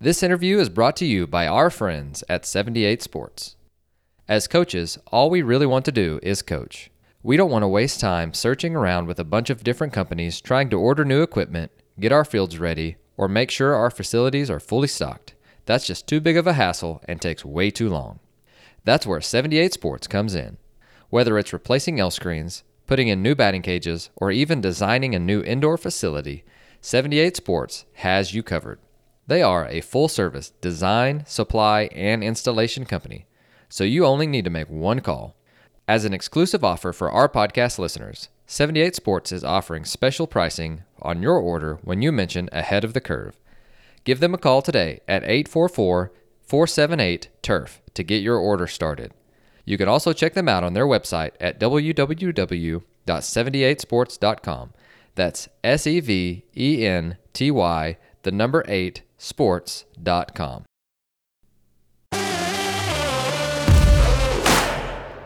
This interview is brought to you by our friends at 78 Sports. As coaches, all we really want to do is coach. We don't want to waste time searching around with a bunch of different companies trying to order new equipment, get our fields ready, or make sure our facilities are fully stocked. That's just too big of a hassle and takes way too long. That's where 78 Sports comes in. Whether it's replacing L screens, putting in new batting cages, or even designing a new indoor facility, 78 Sports has you covered. They are a full service design, supply, and installation company, so you only need to make one call. As an exclusive offer for our podcast listeners, 78 Sports is offering special pricing on your order when you mention Ahead of the Curve. Give them a call today at 844 478 TURF to get your order started. You can also check them out on their website at www.78sports.com. That's S E V E N T Y, the number 8, sports.com.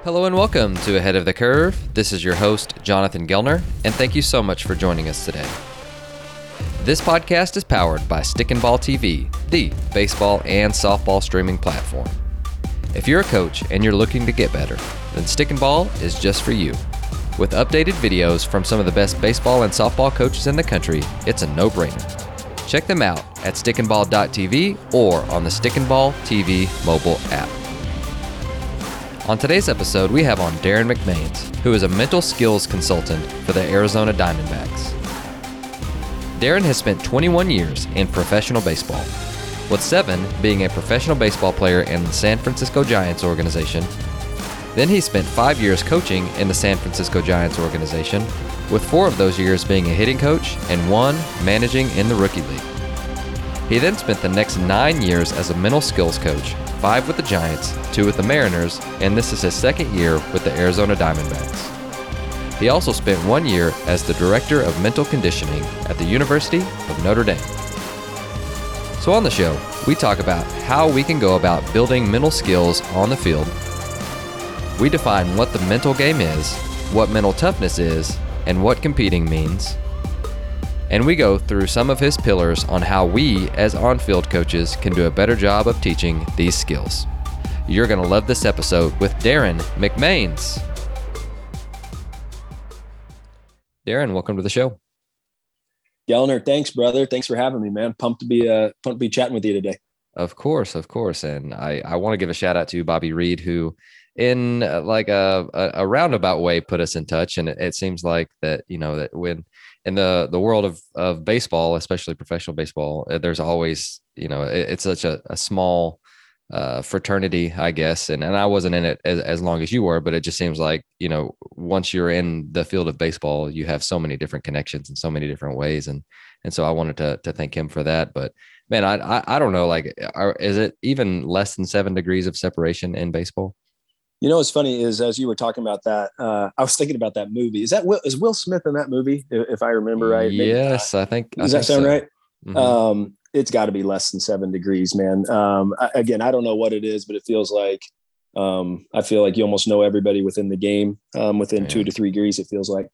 Hello and welcome to Ahead of the Curve. This is your host, Jonathan Gelnar, and thank you so much for joining us today. This podcast is powered by Stick and Ball TV, the baseball and softball streaming platform. If you're a coach and you're looking to get better, then Stick and Ball is just for you. With updated videos from some of the best baseball and softball coaches in the country, it's a no brainer. Check them out at stickandball.tv or on the Stick and Ball TV mobile app. On today's episode, we have on Derin McMains, who is a mental skills consultant for the Arizona Diamondbacks. Derin has spent 21 years in professional baseball, with seven being a professional baseball player in the San Francisco Giants organization. Then he spent five years coaching in the San Francisco Giants organization, with four of those years being a hitting coach and one managing in the rookie league. He then spent the next nine years as a mental skills coach, five with the Giants, two with the Mariners, and this is his second year with the Arizona Diamondbacks. He also spent one year as the Director of Mental Conditioning at the University of Notre Dame. So, on the show, we talk about how we can go about building mental skills on the field. We define what the mental game is, what mental toughness is, and what competing means. And we go through some of his pillars on how we, as on field coaches, can do a better job of teaching these skills. You're going to love this episode with Derin McMains. Derin, welcome to the show. Gelnar, thanks, brother. Thanks for having me, man. Pumped to be uh pumped to be chatting with you today. Of course, of course, and I I want to give a shout out to Bobby Reed, who, in uh, like a, a, roundabout way, put us in touch, and it, it seems like that you know that when in the the world of of baseball, especially professional baseball, uh, there's always you know it, it's such a, a small uh, fraternity, I guess. And and I wasn't in it as, as long as you were, but it just seems like you know once you're in the field of baseball, you have so many different connections in so many different ways, and and so I wanted to to thank him for that. But man, I I, I don't know, like, are, is it even less than seven degrees of separation in baseball? You know what's funny is as you were talking about that, uh, I was thinking about that movie. Is that Will, is Will Smith in that movie? If I remember right. Yes, I think. Does I that think sound so. right? Mhm. Um, it's got to be less than seven degrees, man. Um, I, again, I don't know what it is, but it feels like um, I feel like you almost know everybody within the game. Um, within two to three degrees, it feels like.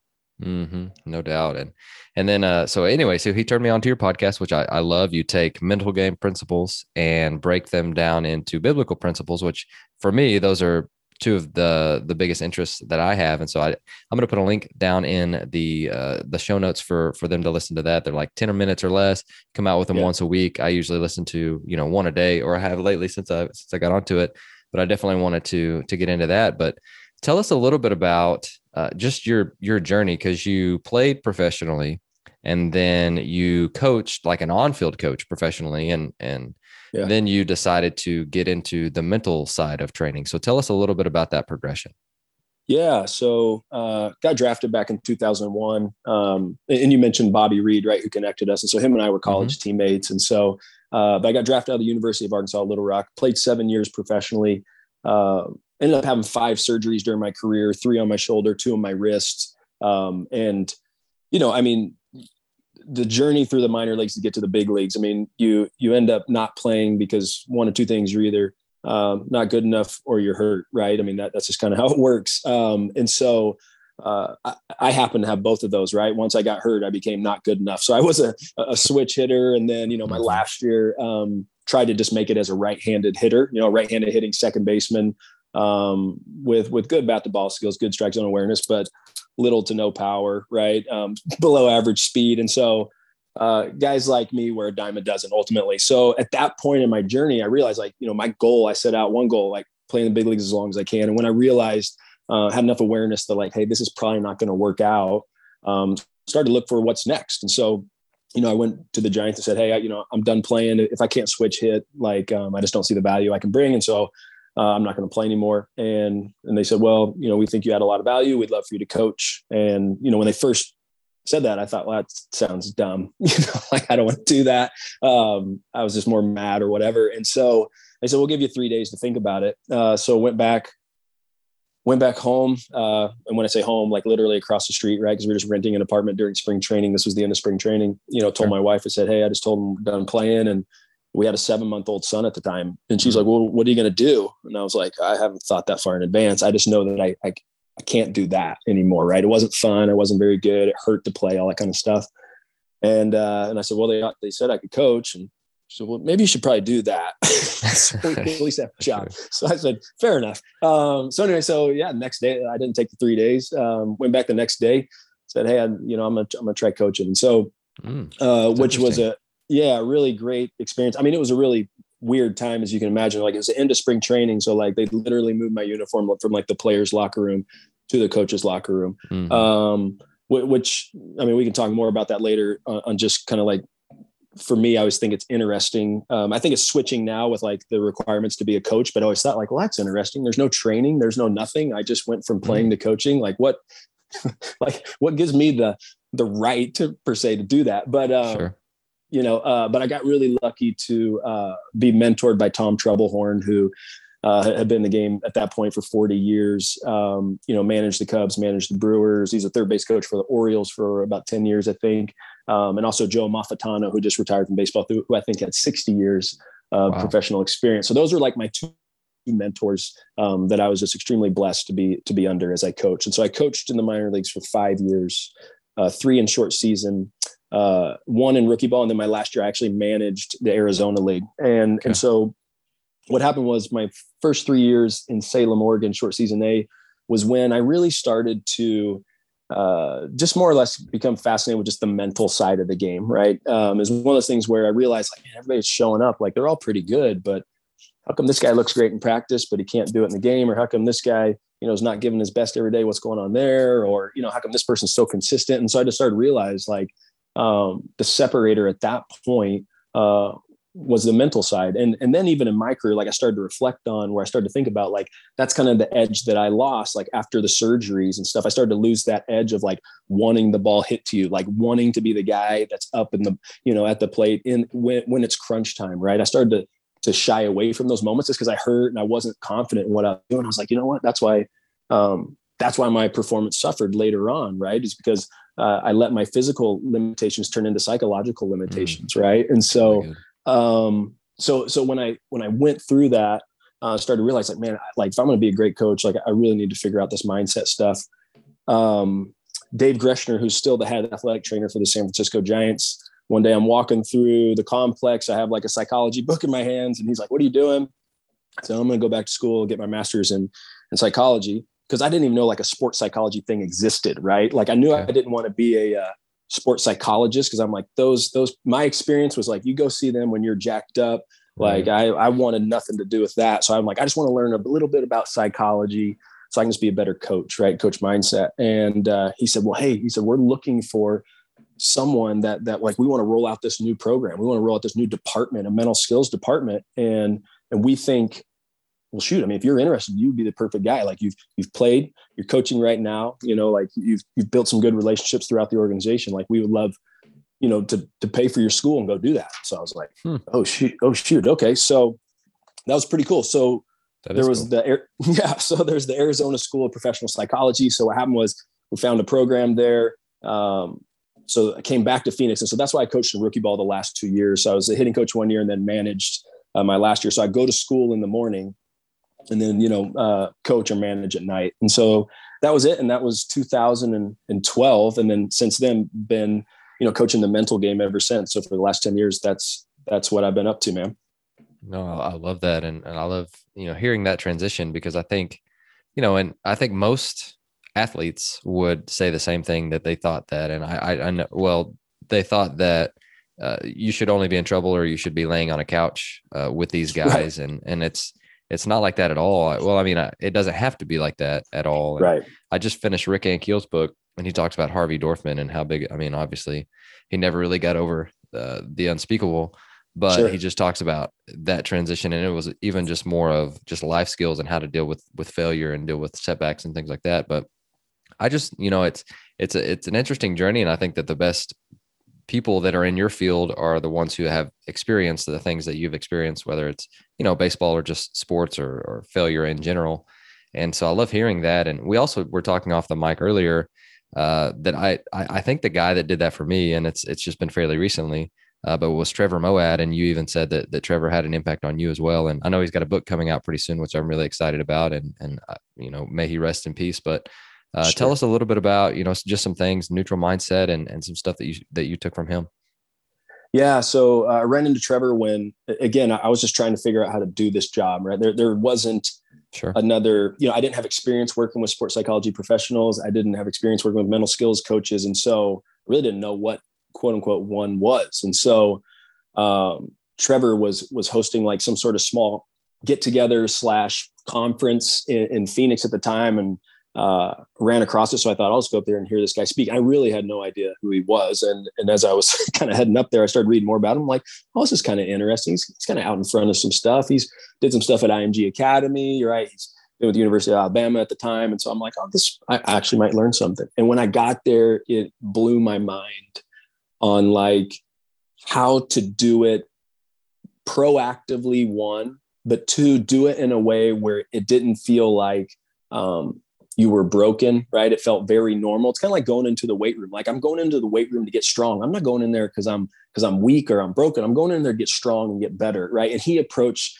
hmm no doubt. And and then uh so anyway, so he turned me on to your podcast, which I, I love. You take mental game principles and break them down into biblical principles, which for me, those are two of the the biggest interests that I have. And so I I'm gonna put a link down in the uh the show notes for for them to listen to that. They're like 10 minutes or less, come out with them Yeah. once a week. I usually listen to, you know, one a day, or I have lately since I since I got onto it. But I definitely wanted to to get into that. But tell us a little bit about uh, just your your journey because you played professionally and then you coached like an on-field coach professionally and and Yeah. then you decided to get into the mental side of training. So tell us a little bit about that progression. Yeah, so uh, got drafted back in 2001, um, and you mentioned Bobby Reed, right, who connected us, and so him and I were college teammates, and so uh, but I got drafted out of the University of Arkansas Little Rock, played seven years professionally, uh, ended up having five surgeries during my career, three on my shoulder, two on my wrists, um, and you know, I mean, the journey through the minor leagues to get to the big leagues. I mean, you you end up not playing because one of two things: you're either um, not good enough or you're hurt, right? I mean, that, that's just kind of how it works. Um, and so uh, I, I happen to have both of those, right? Once I got hurt, I became not good enough. So I was a, a switch hitter. And then, you know, my Mhm. last year, um, tried to just make it as a right-handed hitter, you know, right-handed hitting second baseman um, with with good bat to ball skills, good strike zone awareness, but little to no power, right? Um, below average speed, and so uh, guys like me were a dime a dozen ultimately. So at that point in my journey, I realized like you know my goal. I set out one goal, like playing the big leagues as long as I can, and when I realized uh, had enough awareness that like, hey, this is probably not going to work out. Um, started to look for what's next, and so you know, I went to the Giants and said, "Hey, I, you know, I'm done playing. If I can't switch hit, like, um, I just don't see the value I can bring, and so uh, I'm not going to play anymore." And and they said, "Well, you know, we think you had a lot of value. We'd love for you to coach." And you know, when they first said that, I thought, "Well, that sounds dumb. you know, like I don't want to do that." Um, I was just more mad or whatever. And so they said, "We'll give you three days to think about it." Uh, so went back went back home. Uh, and when I say home, like literally across the street, right? Because we are just renting an apartment during spring training. This was the end of spring training. You know, told sure. my wife, I said, Hey, I just told him done playing. And we had a seven month old son at the time. And she's mm-hmm. like, Well, what are you going to do? And I was like, I haven't thought that far in advance. I just know that I, I, I can't do that anymore. Right. It wasn't fun. i wasn't very good. It hurt to play, all that kind of stuff. And, uh, and I said, well, they, they said I could coach. And so, well, maybe you should probably do that. so at least have a job. So I said, fair enough. Um, so anyway, so yeah, next day I didn't take the three days. Um, went back the next day, said, hey, I, you know, I'm gonna I'm gonna try coaching. And so, mm, uh, which was a yeah, really great experience. I mean, it was a really weird time as you can imagine. Like it was the end of spring training, so like they literally moved my uniform from like the players' locker room to the coaches' locker room. Mm-hmm. Um, which I mean, we can talk more about that later on, on just kind of like for me, I always think it's interesting. Um, I think it's switching now with like the requirements to be a coach, but I always thought like, well, that's interesting. There's no training, there's no nothing. I just went from playing mm-hmm. to coaching. Like what, like what gives me the the right to per se to do that? But um, sure. You know, uh, but I got really lucky to uh, be mentored by Tom Trebelhorn, who uh, had been in the game at that point for 40 years. Um, you know, managed the Cubs, managed the Brewers. He's a third base coach for the Orioles for about 10 years, I think um, and also Joe Amalfitano, who just retired from baseball, who I think had 60 years of wow. professional experience. So those are like my two mentors um, that I was just extremely blessed to be to be under as I coached. And so I coached in the minor leagues for five years, uh, three in short season, uh, one in rookie ball, and then my last year I actually managed the Arizona League. And okay. and so what happened was my first three years in Salem, Oregon, short season A, was when I really started to uh, just more or less become fascinated with just the mental side of the game, right? Um, is one of those things where I realized like man, everybody's showing up, like they're all pretty good, but how come this guy looks great in practice, but he can't do it in the game? Or how come this guy, you know, is not giving his best every day? What's going on there? Or, you know, how come this person's so consistent? And so I just started to realize like um, the separator at that point uh, was the mental side. And and then even in my career like i started to reflect on where i started to think about like that's kind of the edge that i lost like after the surgeries and stuff. I started to lose that edge of like wanting the ball hit to you like wanting to be the guy that's up in the you know at the plate in when when it's crunch time right? I started to to shy away from those moments just because i hurt and i wasn't confident in what i was doing. I was like you know what? That's why um that's why my performance suffered later on right? Is because uh, i let my physical limitations turn into psychological limitations mm. right and so um, so so when I when I went through that, uh, started to realize like, man, like if I'm going to be a great coach, like I really need to figure out this mindset stuff. Um, Dave Groeschner, who's still the head athletic trainer for the San Francisco Giants. One day I'm walking through the complex. I have like a psychology book in my hands, and he's like, "What are you doing?" So I'm going to go back to school, get my master's in in psychology because I didn't even know like a sports psychology thing existed, right? Like I knew I didn't want to be a uh, sports psychologist because I'm like those those my experience was like you go see them when you're jacked up. Like right. I I wanted nothing to do with that. So I'm like I just want to learn a little bit about psychology so I can just be a better coach, right? Coach mindset. And uh, he said, well, hey, he said we're looking for someone that that like we want to roll out this new program. We want to roll out this new department, a mental skills department, and and we think well shoot i mean if you're interested you'd be the perfect guy. Like you've you've played you're coaching right now you know like you've you've built some good relationships throughout the organization. Like we would love you know to to pay for your school and go do that. So i was like hmm. oh shoot oh shoot. Okay. So that was pretty cool. So there was cool. the yeah. So there's the arizona school of professional psychology. So what happened was we found a program there. Um, so i came back to phoenix. And so that's why i coached in rookie ball the last two years. So i was a hitting coach one year and then managed uh, my last year. So i go to school in the morning and then you know uh, coach or manage at night and so that was it and that was 2012 and then since then been you know coaching the mental game ever since so for the last 10 years that's that's what i've been up to man No, I love that. And, and I love, you know, hearing that transition because I think, you know, and I think most athletes would say the same thing that they thought that. And I, I, I know, well, they thought that uh, you should only be in trouble or you should be laying on a couch uh, with these guys. And, and it's, it's not like that at all. Well, I mean, it doesn't have to be like that at all. And right. I just finished Rick Ankiel's book and he talks about Harvey Dorfman and how big, I mean, obviously he never really got over uh, the unspeakable, but sure. he just talks about that transition. And it was even just more of just life skills and how to deal with, with failure and deal with setbacks and things like that. But I just, you know, it's, it's a, it's an interesting journey. And I think that the best people that are in your field are the ones who have experienced the things that you've experienced, whether it's, you know, baseball or just sports or, or failure in general. And so I love hearing that. And we also were talking off the mic earlier uh, that I, I, I think the guy that did that for me, and it's it's just been fairly recently, uh, but was Trevor Moawad, and you even said that that Trevor had an impact on you as well. And I know he's got a book coming out pretty soon, which I'm really excited about. And and uh, you know, may he rest in peace. But uh, sure. tell us a little bit about you know just some things, neutral mindset, and and some stuff that you that you took from him. Yeah, so uh, I ran into Trevor when again I was just trying to figure out how to do this job. Right there, there wasn't sure. another. You know, I didn't have experience working with sports psychology professionals. I didn't have experience working with mental skills coaches, and so I really didn't know what quote unquote one was. And so um, Trevor was was hosting like some sort of small get together slash conference in, in Phoenix at the time, and uh, ran across it. So I thought I'll just go up there and hear this guy speak. I really had no idea who he was. And, and as I was kind of heading up there, I started reading more about him. I'm like, oh, this is kind of interesting. He's, he's kind of out in front of some stuff. He's did some stuff at IMG Academy, right? He's been with the University of Alabama at the time. And so I'm like, oh, this, I actually might learn something. And when I got there, it blew my mind on like how to do it proactively, one, but two, do it in a way where it didn't feel like, um, you were broken, right? It felt very normal. It's kind of like going into the weight room. Like I'm going into the weight room to get strong. I'm not going in there because I'm because I'm weak or I'm broken. I'm going in there to get strong and get better, right? And he approached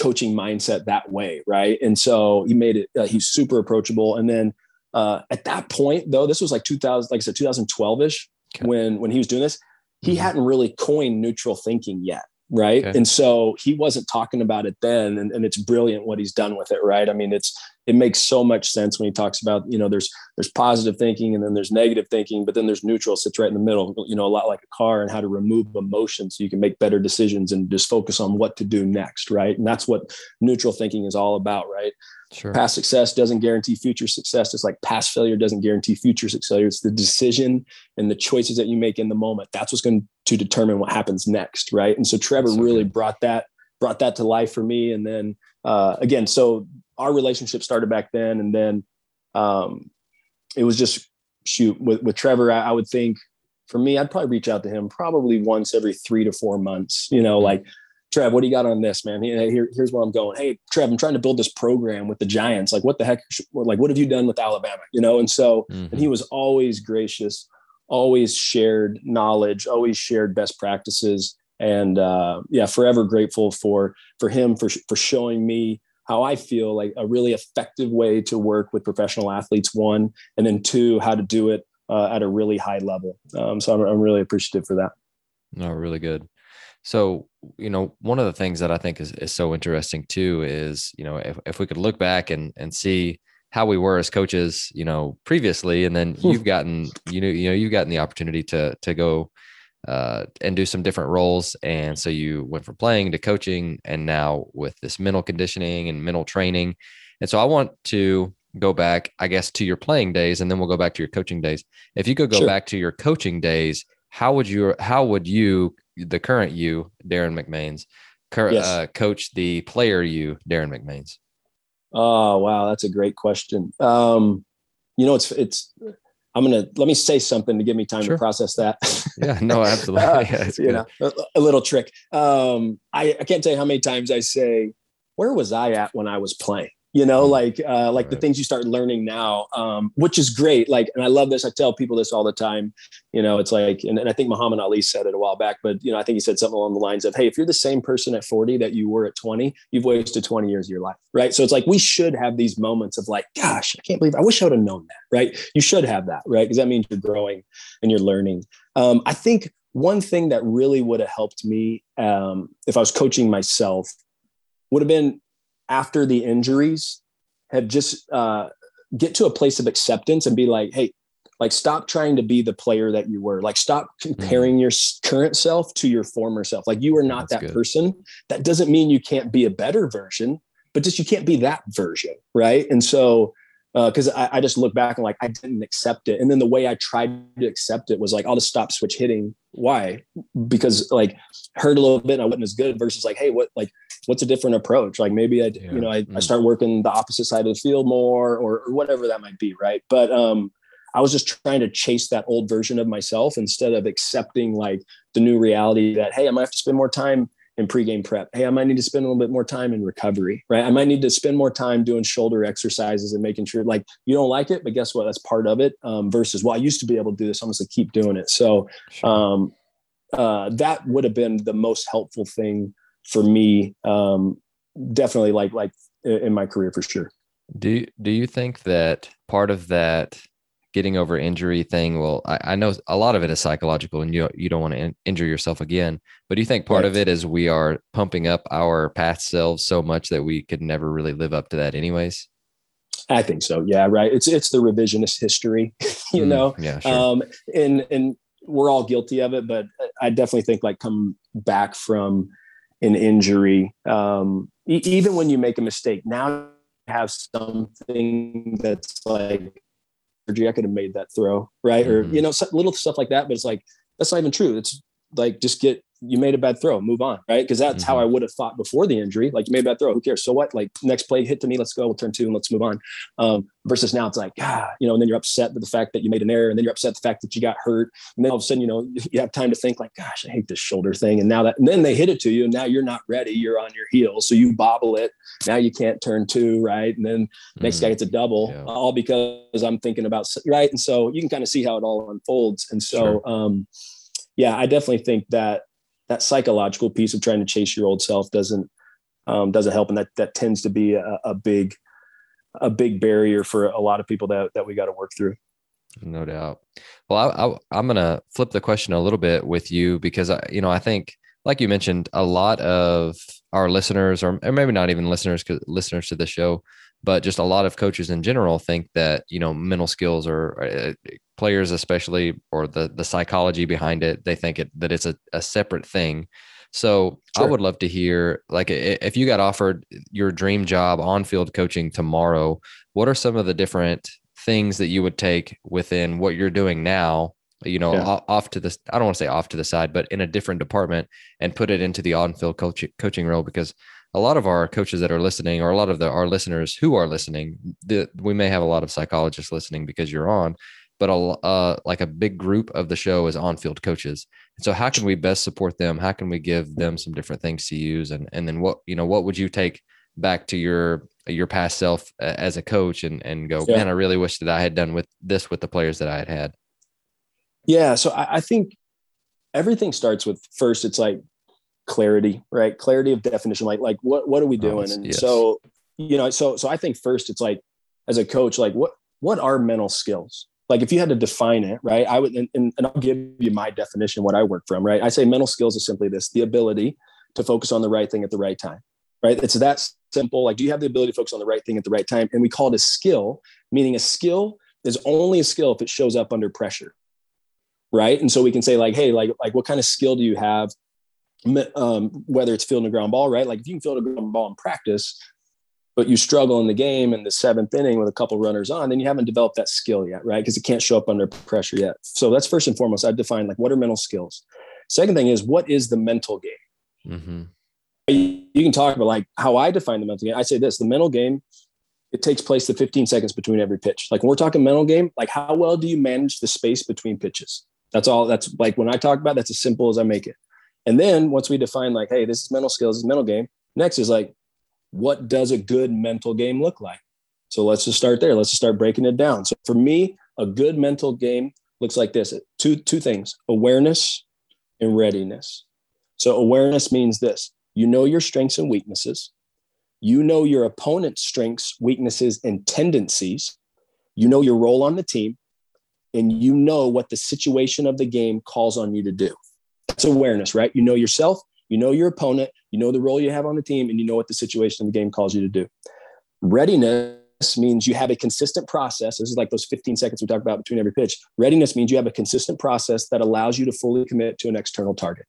coaching mindset that way, right? And so he made it. Uh, he's super approachable. And then uh, at that point, though, this was like 2000, like I said, 2012 ish okay. when when he was doing this. He mm-hmm. hadn't really coined neutral thinking yet, right okay. and so he wasn't talking about it then and, and it's brilliant what he's done with it right i mean it's it makes so much sense when he talks about you know there's there's positive thinking and then there's negative thinking but then there's neutral sits right in the middle you know a lot like a car and how to remove emotion so you can make better decisions and just focus on what to do next right and that's what neutral thinking is all about right Sure. Past success doesn't guarantee future success. It's like past failure doesn't guarantee future success. It's the decision and the choices that you make in the moment. That's what's going to determine what happens next, right? And so Trevor really brought that brought that to life for me. And then uh, again, so our relationship started back then, and then um, it was just shoot with with Trevor. I, I would think for me, I'd probably reach out to him probably once every three to four months. You know, mm-hmm. like Trev, what do you got on this, man? Here, here's where I'm going. Hey, Trev, I'm trying to build this program with the Giants. Like, what the heck? Like, what have you done with Alabama? You know, and so, mm-hmm. and he was always gracious, always shared knowledge, always shared best practices, and uh, yeah, forever grateful for for him for for showing me how I feel like a really effective way to work with professional athletes. One, and then two, how to do it uh, at a really high level. Um, so I'm, I'm really appreciative for that. No, really good. So, you know, one of the things that I think is, is so interesting too is, you know, if, if we could look back and, and see how we were as coaches, you know, previously, and then you've gotten, you know, you know, you've gotten the opportunity to, to go uh, and do some different roles. And so you went from playing to coaching and now with this mental conditioning and mental training. And so I want to go back, I guess, to your playing days, and then we'll go back to your coaching days. If you could go sure. back to your coaching days, how would you, how would you the current you, Derin McMains, yes. uh, coach the player you, Derin McMains? Oh wow, that's a great question. Um, you know, it's it's. I'm gonna let me say something to give me time sure. to process that. yeah, no, absolutely. uh, yeah, you know, a, a, little trick. Um, I, I can't tell you how many times I say, "Where was I at when I was playing?" You know mm-hmm. like uh, like right. the things you start learning now um, which is great. Like and i love this. I tell people this all the time. You know it's like and, and i think muhammad ali said it a while back but you know i think he said something along the lines of hey if you're the same person at 40 that you were at 20 you've wasted 20 years of your life right? So it's like we should have these moments of like gosh i can't believe i wish i would have known that right? You should have that right? Because that means you're growing and you're learning. Um, i think one thing that really would have helped me um, if I was coaching myself would have been after the injuries, have just uh, get to a place of acceptance and be like, hey, like stop trying to be the player that you were. Like stop comparing mm-hmm. your current self to your former self. Like you are not That's that good. person. That doesn't mean you can't be a better version, but just you can't be that version, right? And so because uh, I, I, just look back and like I didn't accept it. And then the way I tried to accept it was like I'll just stop switch hitting. Why? Because like hurt a little bit and I wasn't as good versus like, hey, what like what's a different approach? Like maybe I yeah. you know I, mm. I start working the opposite side of the field more or, or whatever that might be, right? But um I was just trying to chase that old version of myself instead of accepting like the new reality that hey, I might have to spend more time in pregame prep. Hey, I might need to spend a little bit more time in recovery, right? I might need to spend more time doing shoulder exercises and making sure like you don't like it, but guess what? That's part of it. Um, versus, well, I used to be able to do this. I'm just gonna keep doing it. So um, uh, that would have been the most helpful thing for me. Um, definitely like like in my career for sure. Do do you think that part of that getting over injury thing well I, I, know a lot of it is psychological and you you don't want to in, injure yourself again but do you think part right. of it is we are pumping up our past selves so much that we could never really live up to that anyways i think so yeah right it's it's the revisionist history you mm, know yeah sure. um and and we're all guilty of it but i definitely think like come back from an injury um e- even when you make a mistake now have something that's like I could have made that throw, right? Mm-hmm. Or you know, little stuff like that. But it's like that's not even true. It's like just get you made a bad throw, move on, right? Because that's mm-hmm. how I would have thought before the injury. Like you made a bad throw, who cares? So what? Like next play hit to me, let's go, we'll turn two and let's move on. Um, versus now it's like, ah, you know, and then you're upset with the fact that you made an error, and then you're upset the fact that you got hurt, and then all of a sudden, you know, you have time to think like, gosh, I hate this shoulder thing, and now that, and then they hit it to you, and now you're not ready, you're on your heels, so you bobble it. Now you can't turn two, right? And then next mm-hmm. guy gets a double, yeah. all because I'm thinking about right, and so you can kind of see how it all unfolds, and so. Sure. um yeah, I definitely think that that psychological piece of trying to chase your old self doesn't um, doesn't help, and that that tends to be a, a big a big barrier for a lot of people that that we got to work through. No doubt. Well, I, am going to flip the question a little bit with you because I, you know, I think, like you mentioned, a lot of our listeners, or, or maybe not even listeners, listeners to the show, but just a lot of coaches in general think that you know mental skills or uh, players especially or the the psychology behind it they think it that it's a, a separate thing so sure. i would love to hear like if you got offered your dream job on field coaching tomorrow what are some of the different things that you would take within what you're doing now you know yeah. off to the i don't want to say off to the side but in a different department and put it into the on field coaching coaching role because a lot of our coaches that are listening, or a lot of the our listeners who are listening, the, we may have a lot of psychologists listening because you're on, but a uh, like a big group of the show is on field coaches. And so, how can we best support them? How can we give them some different things to use? And and then what you know, what would you take back to your your past self as a coach and and go, yeah. man, I really wish that I had done with this with the players that I had had. Yeah, so I, I think everything starts with first. It's like clarity, right? Clarity of definition. Like, like what what are we oh, doing? And yes. so, you know, so so I think first it's like as a coach, like what what are mental skills? Like if you had to define it, right? I would and, and I'll give you my definition, what I work from, right? I say mental skills is simply this: the ability to focus on the right thing at the right time. Right. It's that simple. Like, do you have the ability to focus on the right thing at the right time? And we call it a skill, meaning a skill is only a skill if it shows up under pressure right and so we can say like hey like like what kind of skill do you have um, whether it's fielding a ground ball, right? Like if you can field a ground ball in practice, but you struggle in the game in the seventh inning with a couple runners on, then you haven't developed that skill yet, right? Because it can't show up under pressure yet. So that's first and foremost. I've defined like what are mental skills. Second thing is what is the mental game? Mm-hmm. You, you can talk about like how I define the mental game. I say this: the mental game it takes place the 15 seconds between every pitch. Like when we're talking mental game, like how well do you manage the space between pitches? That's all. That's like when I talk about that's as simple as I make it. And then once we define like, hey, this is mental skills, this is mental game. Next is like, what does a good mental game look like? So let's just start there. Let's just start breaking it down. So for me, a good mental game looks like this: two two things: awareness and readiness. So awareness means this: you know your strengths and weaknesses, you know your opponent's strengths, weaknesses, and tendencies. You know your role on the team, and you know what the situation of the game calls on you to do. That's awareness, right? You know yourself, you know your opponent, you know the role you have on the team, and you know what the situation in the game calls you to do. Readiness means you have a consistent process. This is like those 15 seconds we talked about between every pitch. Readiness means you have a consistent process that allows you to fully commit to an external target,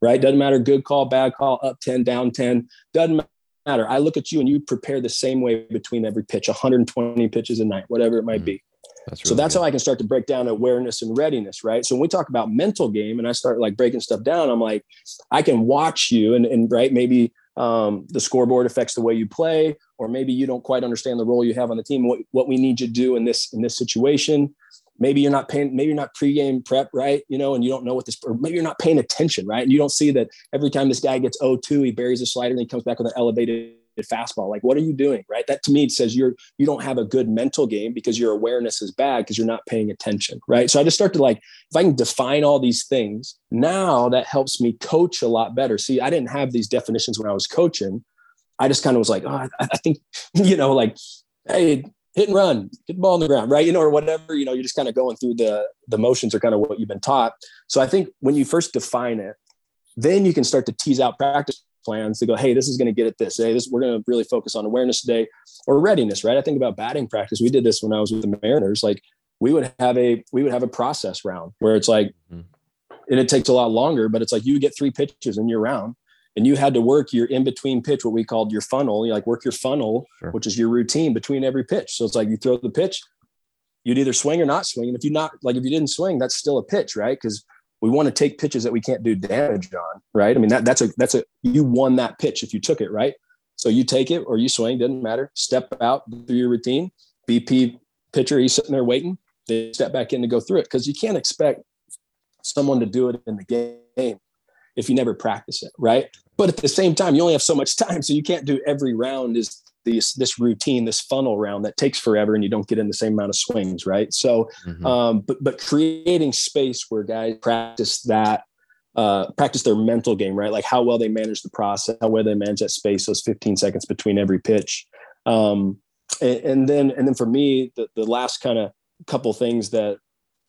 right? Doesn't matter good call, bad call, up 10, down 10, doesn't matter. I look at you and you prepare the same way between every pitch, 120 pitches a night, whatever it might mm-hmm. be. That's really so that's good. how I can start to break down awareness and readiness, right? So when we talk about mental game and I start like breaking stuff down, I'm like, I can watch you and, and right, maybe um, the scoreboard affects the way you play, or maybe you don't quite understand the role you have on the team. What, what we need you to do in this in this situation. Maybe you're not paying. Maybe you're not pregame prep, right? You know, and you don't know what this. Or maybe you're not paying attention, right? And you don't see that every time this guy gets 0-2, he buries a slider and he comes back with an elevated fastball. Like, what are you doing? Right. That to me says you're you don't have a good mental game because your awareness is bad because you're not paying attention. Right. So I just start to like, if I can define all these things, now that helps me coach a lot better. See, I didn't have these definitions when I was coaching. I just kind of was like, oh, I, think, you know, like, hey, hit and run, get the ball on the ground, right? You know, or whatever, you know, you're just kind of going through the the motions or kind of what you've been taught. So I think when you first define it, then you can start to tease out practice plans to go, hey, this is going to get at this. Hey, this we're going to really focus on awareness today or readiness, right? I think about batting practice. We did this when I was with the Mariners. Like we would have a we would have a process round where it's like, mm-hmm. and it takes a lot longer, but it's like you get three pitches in your round. And you had to work your in between pitch, what we called your funnel. You like work your funnel, sure. which is your routine between every pitch. So it's like you throw the pitch, you'd either swing or not swing. And if you not like if you didn't swing, that's still a pitch, right? Because we want to take pitches that we can't do damage on, right? I mean, that that's a that's a you won that pitch if you took it, right? So you take it or you swing, doesn't matter. Step out through your routine. BP pitcher, he's sitting there waiting. They step back in to go through it because you can't expect someone to do it in the game if you never practice it, right? But at the same time, you only have so much time, so you can't do every round is this this routine, this funnel round that takes forever, and you don't get in the same amount of swings, right? So, mm-hmm. um, but but creating space where guys practice that, uh, practice their mental game, right? Like how well they manage the process, how well they manage that space, those 15 seconds between every pitch, um, and, and then and then for me, the the last kind of couple things that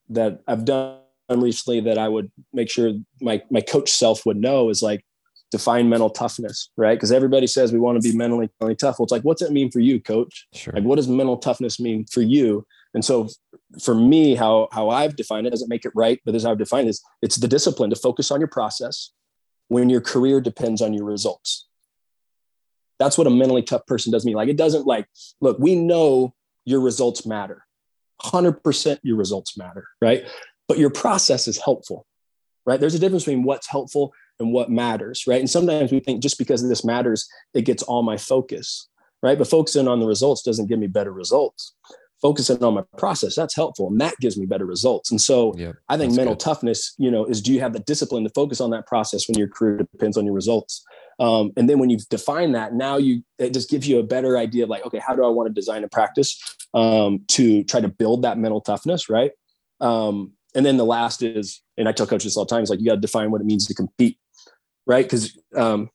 that I've done recently that I would make sure my my coach self would know is like define mental toughness, right? Because everybody says we want to be mentally, mentally tough. Well, it's like, what's it mean for you, coach? Sure. Like, what does mental toughness mean for you? And so for me, how how I've defined it doesn't make it right, but this how I've defined it is it's the discipline to focus on your process when your career depends on your results. That's what a mentally tough person does mean. Like it doesn't like, look, we know your results matter. 100% your results matter, right? But your process is helpful, right? There's a difference between what's helpful and what matters, right? And sometimes we think just because this matters, it gets all my focus, right? But focusing on the results doesn't give me better results. Focusing on my process, that's helpful. And that gives me better results. And so yeah, I think mental good. toughness, you know, is do you have the discipline to focus on that process when your career depends on your results? Um, and then when you've defined that, now you it just gives you a better idea of like, okay, how do I want to design a practice um, to try to build that mental toughness, right? Um, and then the last is, and I tell coaches all the time, is like you got to define what it means to compete right? Because um,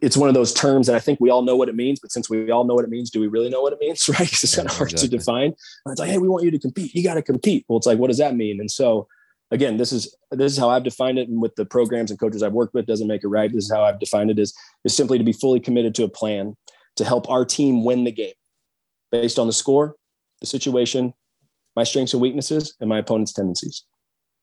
it's one of those terms that I think we all know what it means, but since we all know what it means, do we really know what it means, right? Because it's kind of hard exactly. to define. And it's like, hey, we want you to compete. You got to compete. Well, it's like, what does that mean? And so, again, this is this is how I've defined it, and with the programs and coaches I've worked with, doesn't make it right. This is how I've defined it: is is simply to be fully committed to a plan to help our team win the game, based on the score, the situation, my strengths and weaknesses, and my opponent's tendencies.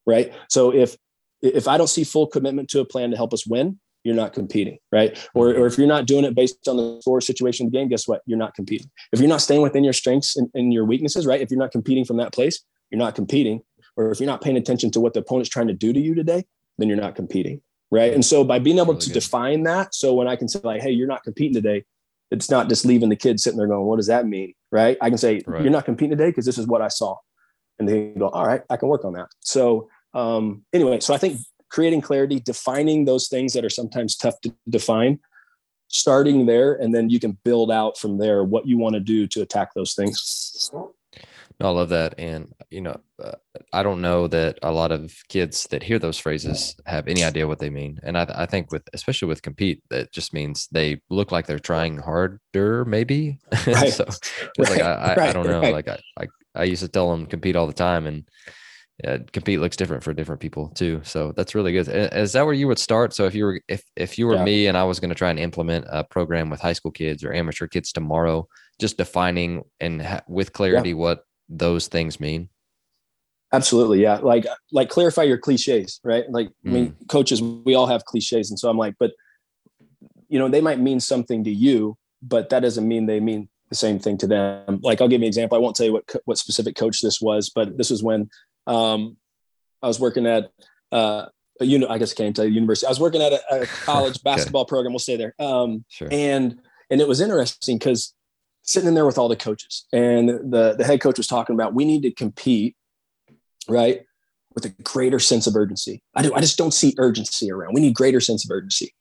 Right. So if if I don't see full commitment to a plan to help us win, you're not competing, right? Or, or if you're not doing it based on the score situation of the game, guess what? You're not competing. If you're not staying within your strengths and, and your weaknesses, right? If you're not competing from that place, you're not competing. Or if you're not paying attention to what the opponent's trying to do to you today, then you're not competing, right? And so by being able really to good. define that, so when I can say like, hey, you're not competing today, it's not just leaving the kid sitting there going, what does that mean, right? I can say right. you're not competing today because this is what I saw, and they go, all right, I can work on that. So um, anyway, so I think creating clarity, defining those things that are sometimes tough to define, starting there, and then you can build out from there what you want to do to attack those things. I love that. And, you know, uh, I don't know that a lot of kids that hear those phrases have any idea what they mean. And I, I think with, especially with compete, that just means they look like they're trying harder, maybe. Right. so right. like, I, I, right. I, don't know. Like I, I, I used to tell them compete all the time. And uh, compete looks different for different people too. So that's really good. Is that where you would start? So if you were if if you were yeah. me and I was going to try and implement a program with high school kids or amateur kids tomorrow, just defining and ha- with clarity yeah. what those things mean. Absolutely, yeah. Like like clarify your cliches, right? Like mm. I mean, mm. coaches, we all have cliches, and so I'm like, but you know, they might mean something to you, but that doesn't mean they mean the same thing to them. Like I'll give you an example. I won't tell you what what specific coach this was, but this was when um, I was working at uh, a uni- I guess I can't tell you university. I was working at a, a college basketball program. We'll stay there. Um, sure. And and it was interesting because sitting in there with all the coaches, and the the head coach was talking about we need to compete, right, with a greater sense of urgency. I do. I just don't see urgency around. We need greater sense of urgency.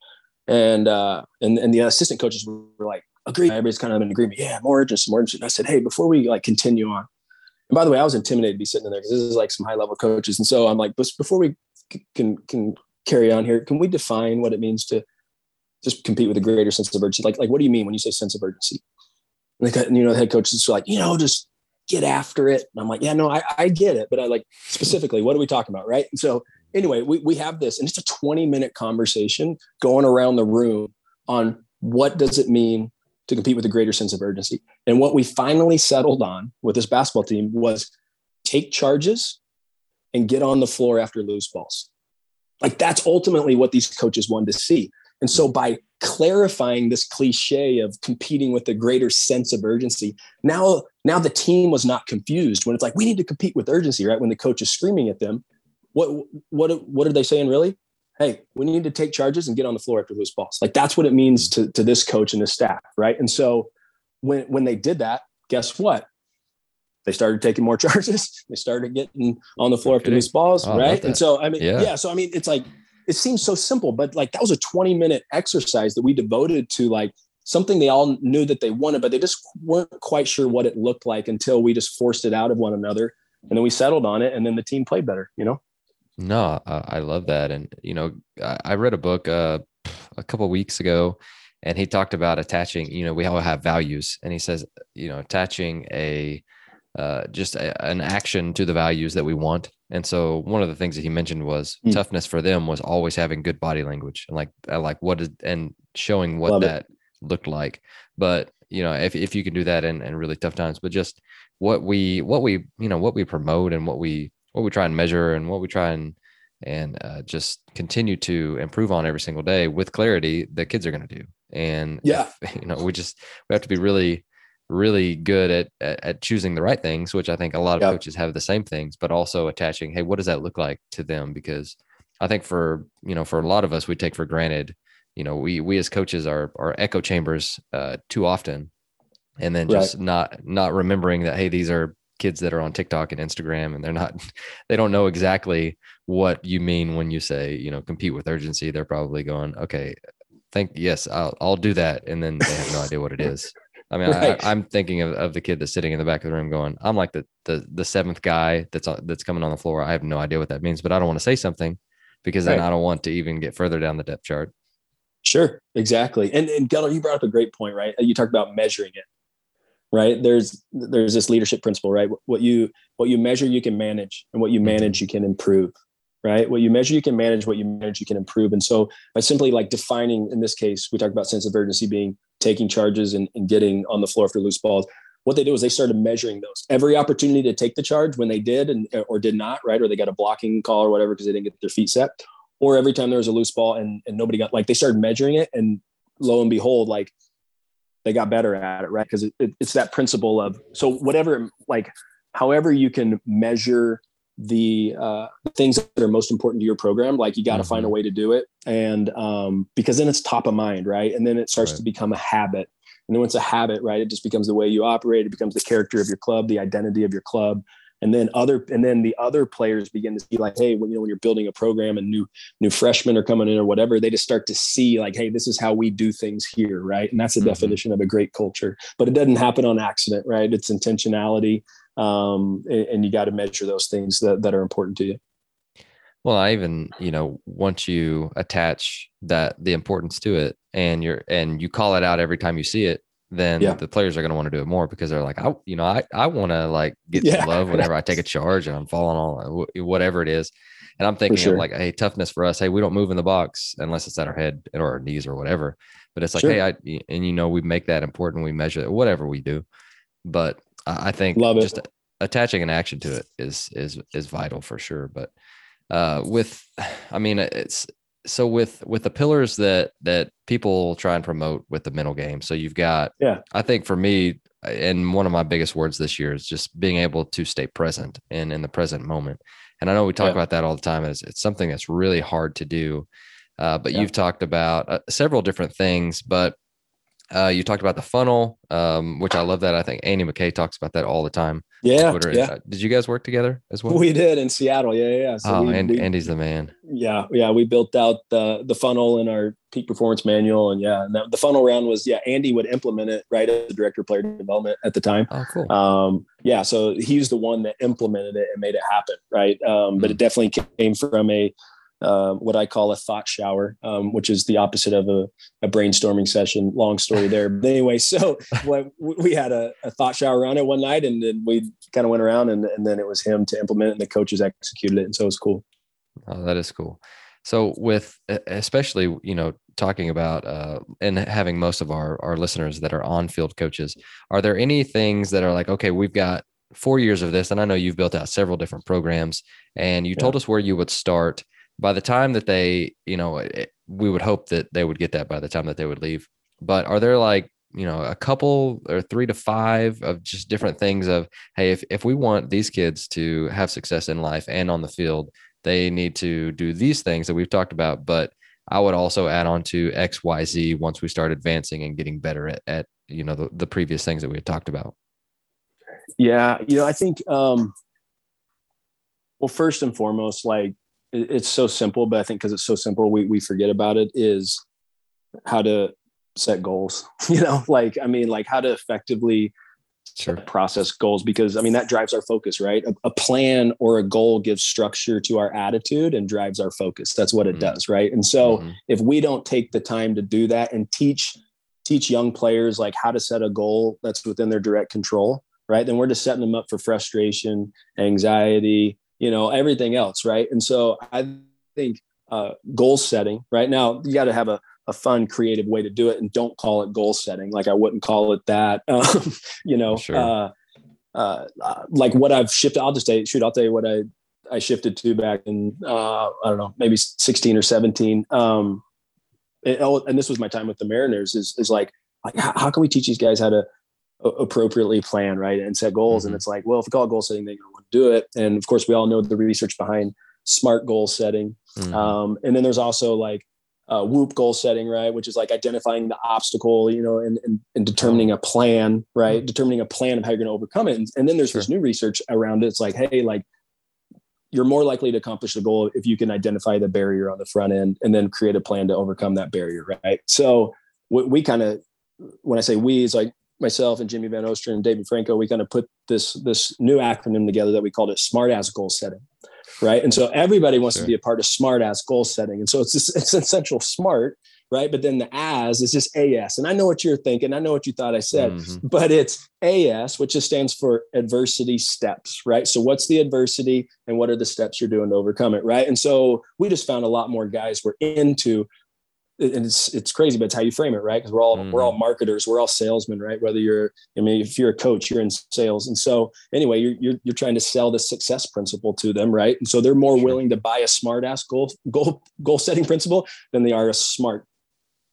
And uh, and and the assistant coaches were like, agree. Everybody's kind of in agreement. Yeah, more urgency, more urgency. And I said, hey, before we like continue on, and by the way, I was intimidated to be sitting in there because this is like some high level coaches. And so I'm like, before we can can carry on here, can we define what it means to just compete with a greater sense of urgency? Like, like what do you mean when you say sense of urgency? And, the, you know, the head coach is like, you know, just get after it. And I'm like, yeah, no, I, I get it. But I like specifically, what are we talking about? Right. And so anyway, we, we have this and it's a 20 minute conversation going around the room on what does it mean to compete with a greater sense of urgency. And what we finally settled on with this basketball team was take charges and get on the floor after loose balls. Like that's ultimately what these coaches wanted to see. And so by clarifying this cliche of competing with a greater sense of urgency, now now the team was not confused when it's like we need to compete with urgency, right? When the coach is screaming at them, what what what are they saying really? Hey, we need to take charges and get on the floor after loose balls. Like that's what it means to, to this coach and this staff, right? And so when when they did that, guess what? They started taking more charges. They started getting on the floor after loose balls, oh, right? And so I mean, yeah. yeah. So I mean, it's like it seems so simple, but like that was a 20 minute exercise that we devoted to like something they all knew that they wanted, but they just weren't quite sure what it looked like until we just forced it out of one another. And then we settled on it, and then the team played better, you know? No, I, I love that. And, you know, I, I read a book uh, a couple weeks ago and he talked about attaching, you know, we all have values. And he says, you know, attaching a, uh, just a, an action to the values that we want. And so one of the things that he mentioned was mm. toughness for them was always having good body language and like, like what is, and showing what Love that it. looked like. But, you know, if, if you can do that in, in really tough times, but just what we, what we, you know, what we promote and what we, what we try and measure and what we try and and uh, just continue to improve on every single day with clarity the kids are going to do and yeah if, you know we just we have to be really really good at, at, at choosing the right things which i think a lot of yep. coaches have the same things but also attaching hey what does that look like to them because i think for you know for a lot of us we take for granted you know we we as coaches are are echo chambers uh, too often and then just right. not not remembering that hey these are kids that are on TikTok and Instagram and they're not they don't know exactly what you mean when you say, you know, compete with urgency. They're probably going, okay, thank yes, I'll I'll do that. And then they have no idea what it is. I mean, right. I, am thinking of, of the kid that's sitting in the back of the room going, I'm like the the the seventh guy that's on, that's coming on the floor. I have no idea what that means, but I don't want to say something because then. I don't want to even get further down the depth chart. Sure, exactly. And and Geller, you brought up a great point, right? You talked about measuring it right? There's there's this leadership principle right? What you what you measure you can manage and what you mm-hmm. manage you can improve right? What you measure you can manage what you manage you can improve. And so by simply like defining in this case we talked about sense of urgency being taking charges and, and getting on the floor for loose balls. What they do is they started measuring those. Every opportunity to take the charge when they did and or did not right? Or they got a blocking call or whatever because they didn't get their feet set. Or every time there was a loose ball and, and nobody got like they started measuring it and lo and behold like they got better at it, right? Because it, it, it's that principle of so whatever, like, however you can measure the uh, things that are most important to your program, like you got to mm-hmm. find a way to do it, and um, because then it's top of mind, right? And then it starts right. to become a habit, and then once a habit, right, it just becomes the way you operate. It becomes the character of your club, the identity of your club, and then other and then the other players begin to see like hey when you know when you're building a program and new new freshmen are coming in or whatever they just start to see like hey this is how we do things here right? And that's the mm-hmm. definition of a great culture. But it doesn't happen on accident right? It's intentionality um, and, and you got to measure those things that, that are important to you. Well i even you know once you attach that the importance to it and you're and you call it out every time you see it then Yeah. the players are going to want to do it more because they're like, I, you know, I, I want to like get Yeah. some love whenever I take a charge and I'm falling on whatever it is. And I'm thinking sure. of like, hey, toughness for us. Hey, we don't move in the box unless it's at our head or our knees or whatever. But it's like, Sure. hey, I, and you know, we make that important. We measure it, whatever we do. But I think Love it. just attaching an action to it is is is vital for sure. But uh, with, I mean, it's so with with the pillars that that people try and promote with the mental game. So you've got, Yeah. I think for me, and one of my biggest words this year is just being able to stay present and in the present moment. And I know we talk Yeah. about that all the time. Is it's something that's really hard to do. Uh, but Yeah. you've talked about uh, several different things, but uh, you talked about the funnel, um, which I love that. I think Andy McKay talks about that all the time. Yeah. Twitter. Yeah. Did you guys work together as well? We did in Seattle. Yeah. Yeah. So oh, we, and we- Andy's the man. yeah. Yeah. We built out the, the funnel in our peak performance manual. And yeah, and that, the funnel round was, yeah, Andy would implement it right as the director of player development at the time. Oh, cool. um yeah so he's the one that implemented it and made it happen right um but Mm. it definitely came from a uh, what I call a thought shower, um, which is the opposite of a, a brainstorming session. Long story there, but anyway. So what, we had a, a thought shower on it one night, and then we kind of went around, and, and then it was him to implement it, and the coaches executed it, and so it was cool. Oh, that is cool. So with especially, you know, talking about uh, and having most of our our listeners that are on field coaches, are there any things that are like, okay, we've got four years of this, and I know you've built out several different programs, and you told us where you would start. By the time that they, you know, it, we would hope that they would get that by the time that they would leave. But are there like you know a couple or three to five of just different things of hey if, if we want these kids to have success in life and on the field they need to do these things that we've talked about but i would also add on to xyz once we start advancing and getting better at, at you know the, the previous things that we had talked about Yeah, you know, I think um well, first and foremost, like it, it's so simple, but I think because it's so simple, we we forget about it is how to set goals. You know, like I mean, like how to effectively sure process goals because I mean that drives our focus, right? A, a plan or a goal gives structure to our attitude and drives our focus. That's what it Mhm. does, right? And so Mhm. if we don't take the time to do that and teach teach young players like how to set a goal that's within their direct control right then we're just setting them up for frustration anxiety you know everything else right? And so i think uh, goal setting right? Now you got to have a, a fun creative way to do it and don't call it goal setting. Like i wouldn't call it that. Um, you know Sure. uh, uh, like what i've shifted i'll just say shoot i'll tell you what i i shifted to back in uh, i don't know maybe 16 or 17 um, oh, and this was my time with the Mariners is is like, like how, can we teach these guys how to appropriately plan right and set goals? Mhm. and it's like well if we call it goal setting they're going to do it. And of course we all know the research behind smart goal setting. Mhm. um, and then there's also like uh, WOOP goal setting right? Which is like identifying the obstacle you know and and, and determining a plan right? Determining a plan of how you're going to overcome it. And, and then there's this new research around it. It's like hey like you're more likely to accomplish the goal if you can identify the barrier on the front end and then create a plan to overcome that barrier right? So we, we kind of when i say we it's like myself and jimmy Van Ostrand and david franco we kind of put this this new acronym together that we called it smart ass goal setting right and so everybody wants Sure. to be a part of smart ass goal setting and so it's just, it's essential smart right but then the as is just as and i know what you're thinking i know what you thought i said Mhm. but it's AS, which just stands for adversity steps, right? So, what's the adversity and what are the steps you're doing to overcome it, right? And so, we just found a lot more guys were into, and it's it's crazy, but it's how you frame it, right? Because we're all we're all marketers, we're all salesmen, right? Whether you're, I mean, if you're a coach, you're in sales, and so anyway, you're you're, you're trying to sell the success principle to them, right? And so they're more Sure. willing to buy a smart ass goal goal goal setting principle than they are a smart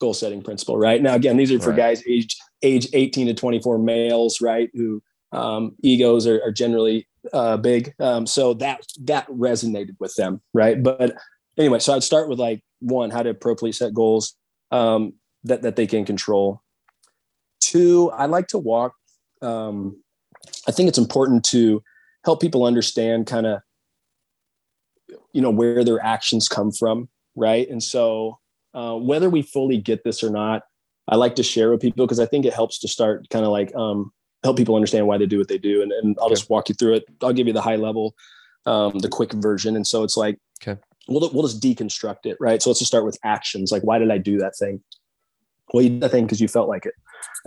goal setting principle, right? Now, again, these are for Right. guys age age 18 to 24 males, right? Who um, egos are, are generally uh, big. Um, so that that resonated with them, right? But anyway, so I'd start with like one, how to appropriately set goals um, that that they can control. Two, I like to walk. Um, I think it's important to help people understand kind of you know where their actions come from, right? And so uh, whether we fully get this or not, I like to share with people because I think it helps to start kind of like um, help people understand why they do what they do. And, and I'll Okay. just walk you through it. I'll give you the high level, um, the quick version. And so it's like, Okay. We'll, we'll just deconstruct it. Right. So let's just start with actions. Like, why did I do that thing? Well, you did that thing because you felt like it.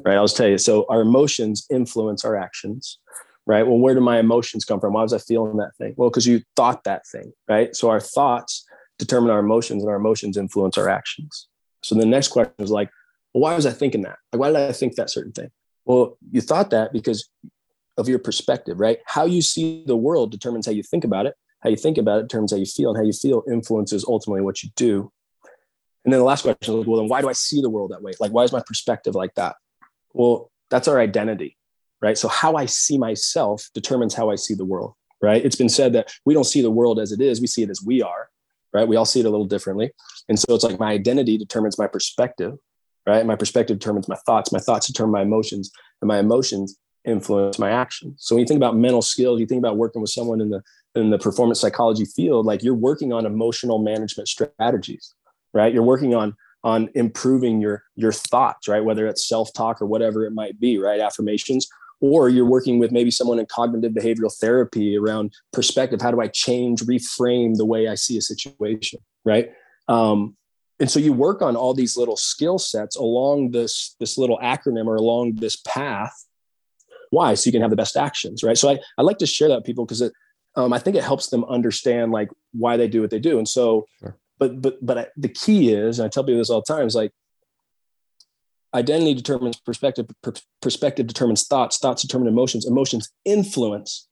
right? I'll just tell you. So our emotions influence our actions, right? Well, where do my emotions come from? Why was I feeling that thing? Well, because you thought that thing, right? So our thoughts determine our emotions, and our emotions influence our actions. So the next question is like, well, why was I thinking that? Like, why did I think that certain thing? Well, you thought that because of your perspective, right? How you see the world determines how you think about it. How you think about it determines how you feel, and how you feel influences ultimately what you do. And then the last question is, well, then why do I see the world that way? Like, why is my perspective like that? Well, that's our identity, right? So how I see myself determines how I see the world, right? It's been said that we don't see the world as it is, we see it as we are, right? We all see it a little differently. And so it's like my identity determines my perspective, right? My perspective determines my thoughts, my thoughts determine my emotions, and my emotions influence my actions. So when you think about mental skills, you think about working with someone in the in the performance psychology field, like you're working on emotional management strategies, right? You're working on on improving your your thoughts, right? Whether it's self-talk or whatever it might be, right? Affirmations, or you're working with maybe someone in cognitive behavioral therapy around perspective. How do I change, reframe the way I see a situation, right? Um, and so you work on all these little skill sets along this this little acronym or along this path why so you can have the best actions right so i, I like to share that people because um, i think it helps them understand like why they do what they do. And so sure. but but but I, the key is and i tell people this all the time is like identity determines perspective per, perspective determines thoughts thoughts determine emotions emotions influence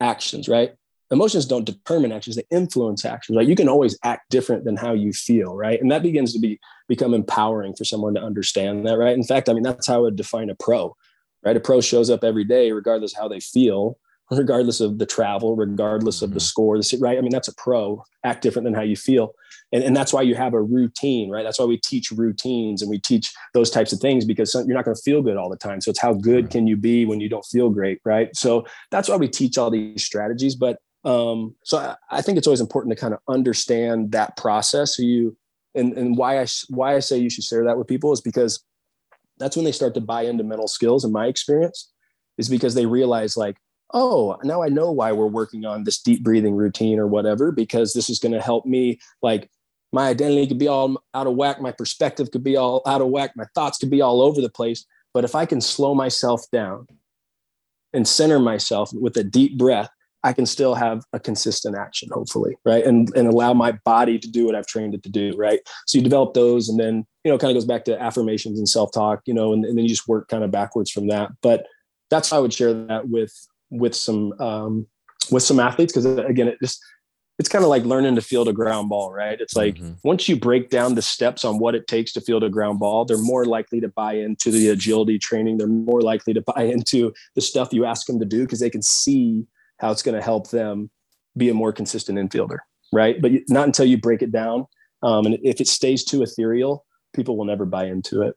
actions right? Emotions don't determine actions they influence actions right? You can always act different than how you feel right? And that begins to be become empowering for someone to understand that right? In fact i mean that's how i would define a pro right? A pro shows up every day regardless of how they feel regardless of the travel regardless of the mm-hmm. score right? I mean that's a pro. Act different than how you feel. And, and that's why you have a routine right? That's why we teach routines and we teach those types of things because you're not going to feel good all the time. So it's how good can you be when you don't feel great right? So that's why we teach all these strategies. But um, so I, I, think it's always important to kind of understand that process. So you and and why I why I say you should share that with people is because that's when they start to buy into mental skills. In my experience, is because they realize like, oh, now I know why we're working on this deep breathing routine or whatever because this is going to help me like my identity could be all out of whack, my perspective could be all out of whack, my thoughts could be all over the place. But if I can slow myself down and center myself with a deep breath, I can still have a consistent action, hopefully, right? And and allow my body to do what I've trained it to do, right? So you develop those, and then you know, kind of goes back to affirmations and self talk, you know, and, and, then you just work kind of backwards from that. But that's how I would share that with with some um, with some athletes because again, it just it's kind of like learning to field a ground ball, right? It's like mm-hmm. once you break down the steps on what it takes to field a ground ball, they're more likely to buy into the agility training. They're more likely to buy into the stuff you ask them to do because they can see how it's going to help them be a more consistent infielder, right? But not until you break it down. Um, and if it stays too ethereal, people will never buy into it.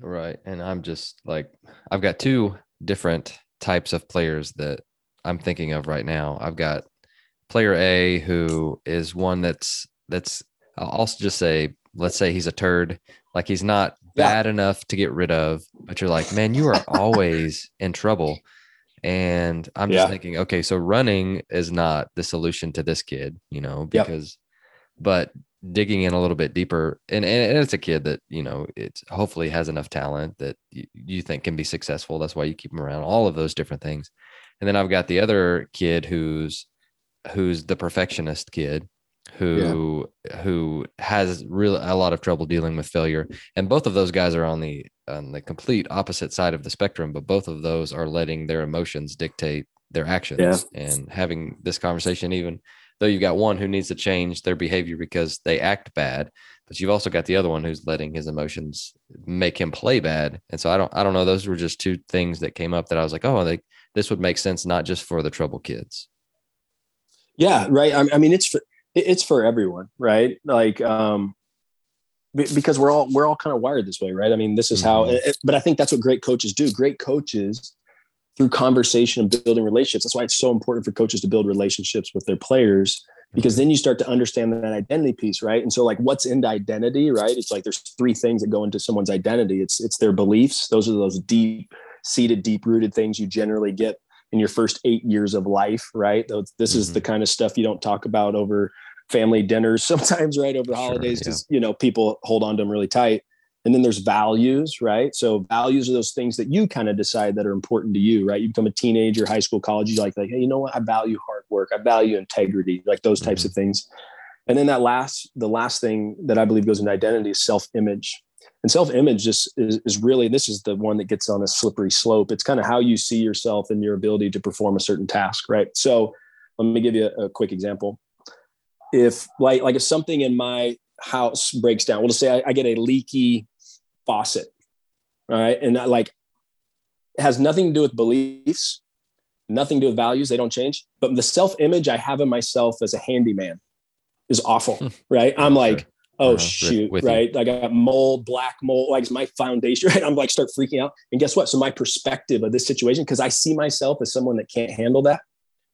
Right. And I'm just like, I've got two different types of players that I'm thinking of right now. I've got player A who is one that's, that's, I'll also just say, let's say he's a turd. Like he's not bad yeah. enough to get rid of, but you're like, man, you are always in trouble. And I'm just yeah. thinking, okay, so running is not the solution to this kid, you know, because, yep. but digging in a little bit deeper, and, and it's a kid that, you know, it's hopefully has enough talent that you, you think can be successful. That's why you keep him around, all of those different things. And then I've got the other kid who's, who's the perfectionist kid who yeah. who has really a lot of trouble dealing with failure and both of those guys are on the on the complete opposite side of the spectrum but both of those are letting their emotions dictate their actions yeah. and having this conversation even though you've got one who needs to change their behavior because they act bad but you've also got the other one who's letting his emotions make him play bad and so i don't i don't know those were just two things that came up that i was like oh like this would make sense not just for the trouble kids yeah right i, I mean it's for it's for everyone, right? Like, um, because we're all we're all kind of wired this way, right? I mean, this is how. Mm-hmm. It, but I think that's what great coaches do. Great coaches through conversation and building relationships. That's why it's so important for coaches to build relationships with their players because then you start to understand that identity piece, right? And so, like, what's in identity, right? It's like there's three things that go into someone's identity. It's it's their beliefs. Those are those deep seated, deep rooted things you generally get in your first eight years of life, right? This mm-hmm. is the mm-hmm. kind of stuff you don't talk about over family dinners sometimes, right? Over holidays, because, sure, yeah. you know, people hold on to them really tight. And then there's values, right? So values are those things that you kind of decide that are important to you, right? You become a teenager, high school, college, you like, like, hey, you know what? I value hard work. I value integrity, like those types mm-hmm. of things. And then that last, the last thing that I believe goes into identity is self-image. And self-image just is, is really, this is the one that gets on a slippery slope. It's kind of how you see yourself and your ability to perform a certain task, right? So let me give you a, a quick example. If like, like if something in my house breaks down, we'll just say I, I get a leaky faucet. All right. And that, like has nothing to do with beliefs, nothing to do with values. They don't change. But the self image I have of myself as a handyman is awful. right. I'm like, oh, uh, shoot. right. You. I got mold, black mold, like it's my foundation. Right. I'm like, start freaking out. And guess what? So my perspective of this situation, because I see myself as someone that can't handle that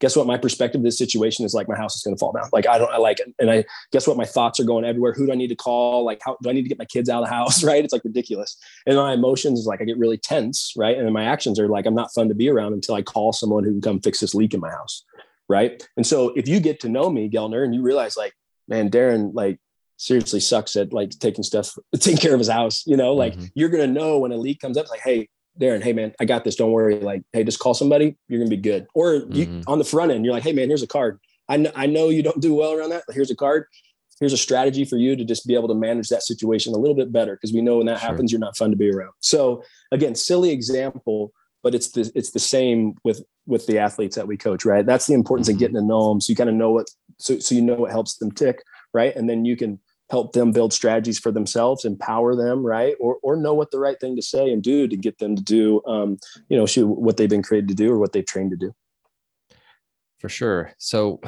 guess what? My perspective of this situation is like my house is going to fall down. Like I don't, I like. And I guess what? My thoughts are going everywhere. Who do I need to call? Like how do I need to get my kids out of the house? Right? It's like ridiculous. And my emotions is like I get really tense. Right? And then my actions are like I'm not fun to be around until I call someone who can come fix this leak in my house. Right? And so if you get to know me, Gelnar, and you realize like, man, Derin, like seriously sucks at like taking stuff, taking care of his house. You know, like mm-hmm. you're gonna know when a leak comes up. Like, hey, Derin, hey man, I got this. Don't worry. Like, hey, just call somebody. You're gonna be good. Or you mm-hmm. on the front end, you're like, hey man, here's a card. I know I know you don't do well around that. Here's a card. Here's a strategy for you to just be able to manage that situation a little bit better because we know when that sure. happens, you're not fun to be around. So again, silly example, but it's the it's the same with with the athletes that we coach, right? That's the importance mm-hmm. of getting to know them, so you kind of know what so so you know what helps them tick, right? And then you can help them build strategies for themselves, empower them, right? Or, or know what the right thing to say and do to get them to do, um, you know, shoot what they've been created to do or what they've trained to do. For sure. So,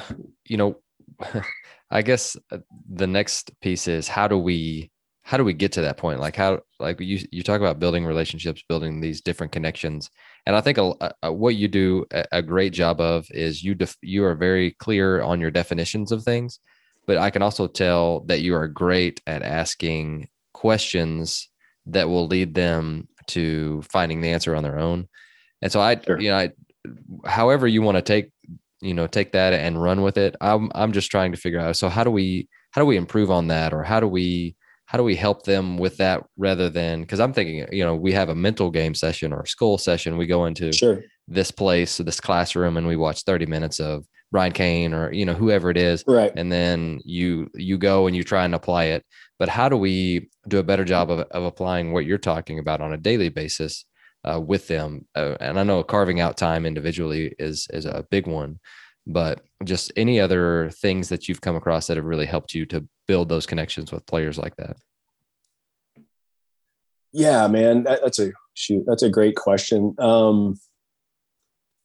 you know, I guess uh, the next piece is how do we how do we get to that point? Like how like you you talk about building relationships, building these different connections, and I think a, a, what you do a, a, great job of is you def, you are very clear on your definitions of things but I can also tell that you are great at asking questions that will lead them to finding the answer on their own. And so I, sure. you know, I, however you want to take, you know, take that and run with it. I'm, I'm just trying to figure out. So how do we, how do we improve on that? Or how do we, how do we help them with that rather than, cause I'm thinking, you know, we have a mental game session or a school session. We go into sure. this place, this classroom, and we watch 30 minutes of Brian Cain or you know whoever it is, right? And then you you go and you try and apply it. But how do we do a better job of, of applying what you're talking about on a daily basis uh, with them? Uh, and I know carving out time individually is is a big one, but just any other things that you've come across that have really helped you to build those connections with players like that. Yeah, man, that, that's a shoot. That's a great question. Um,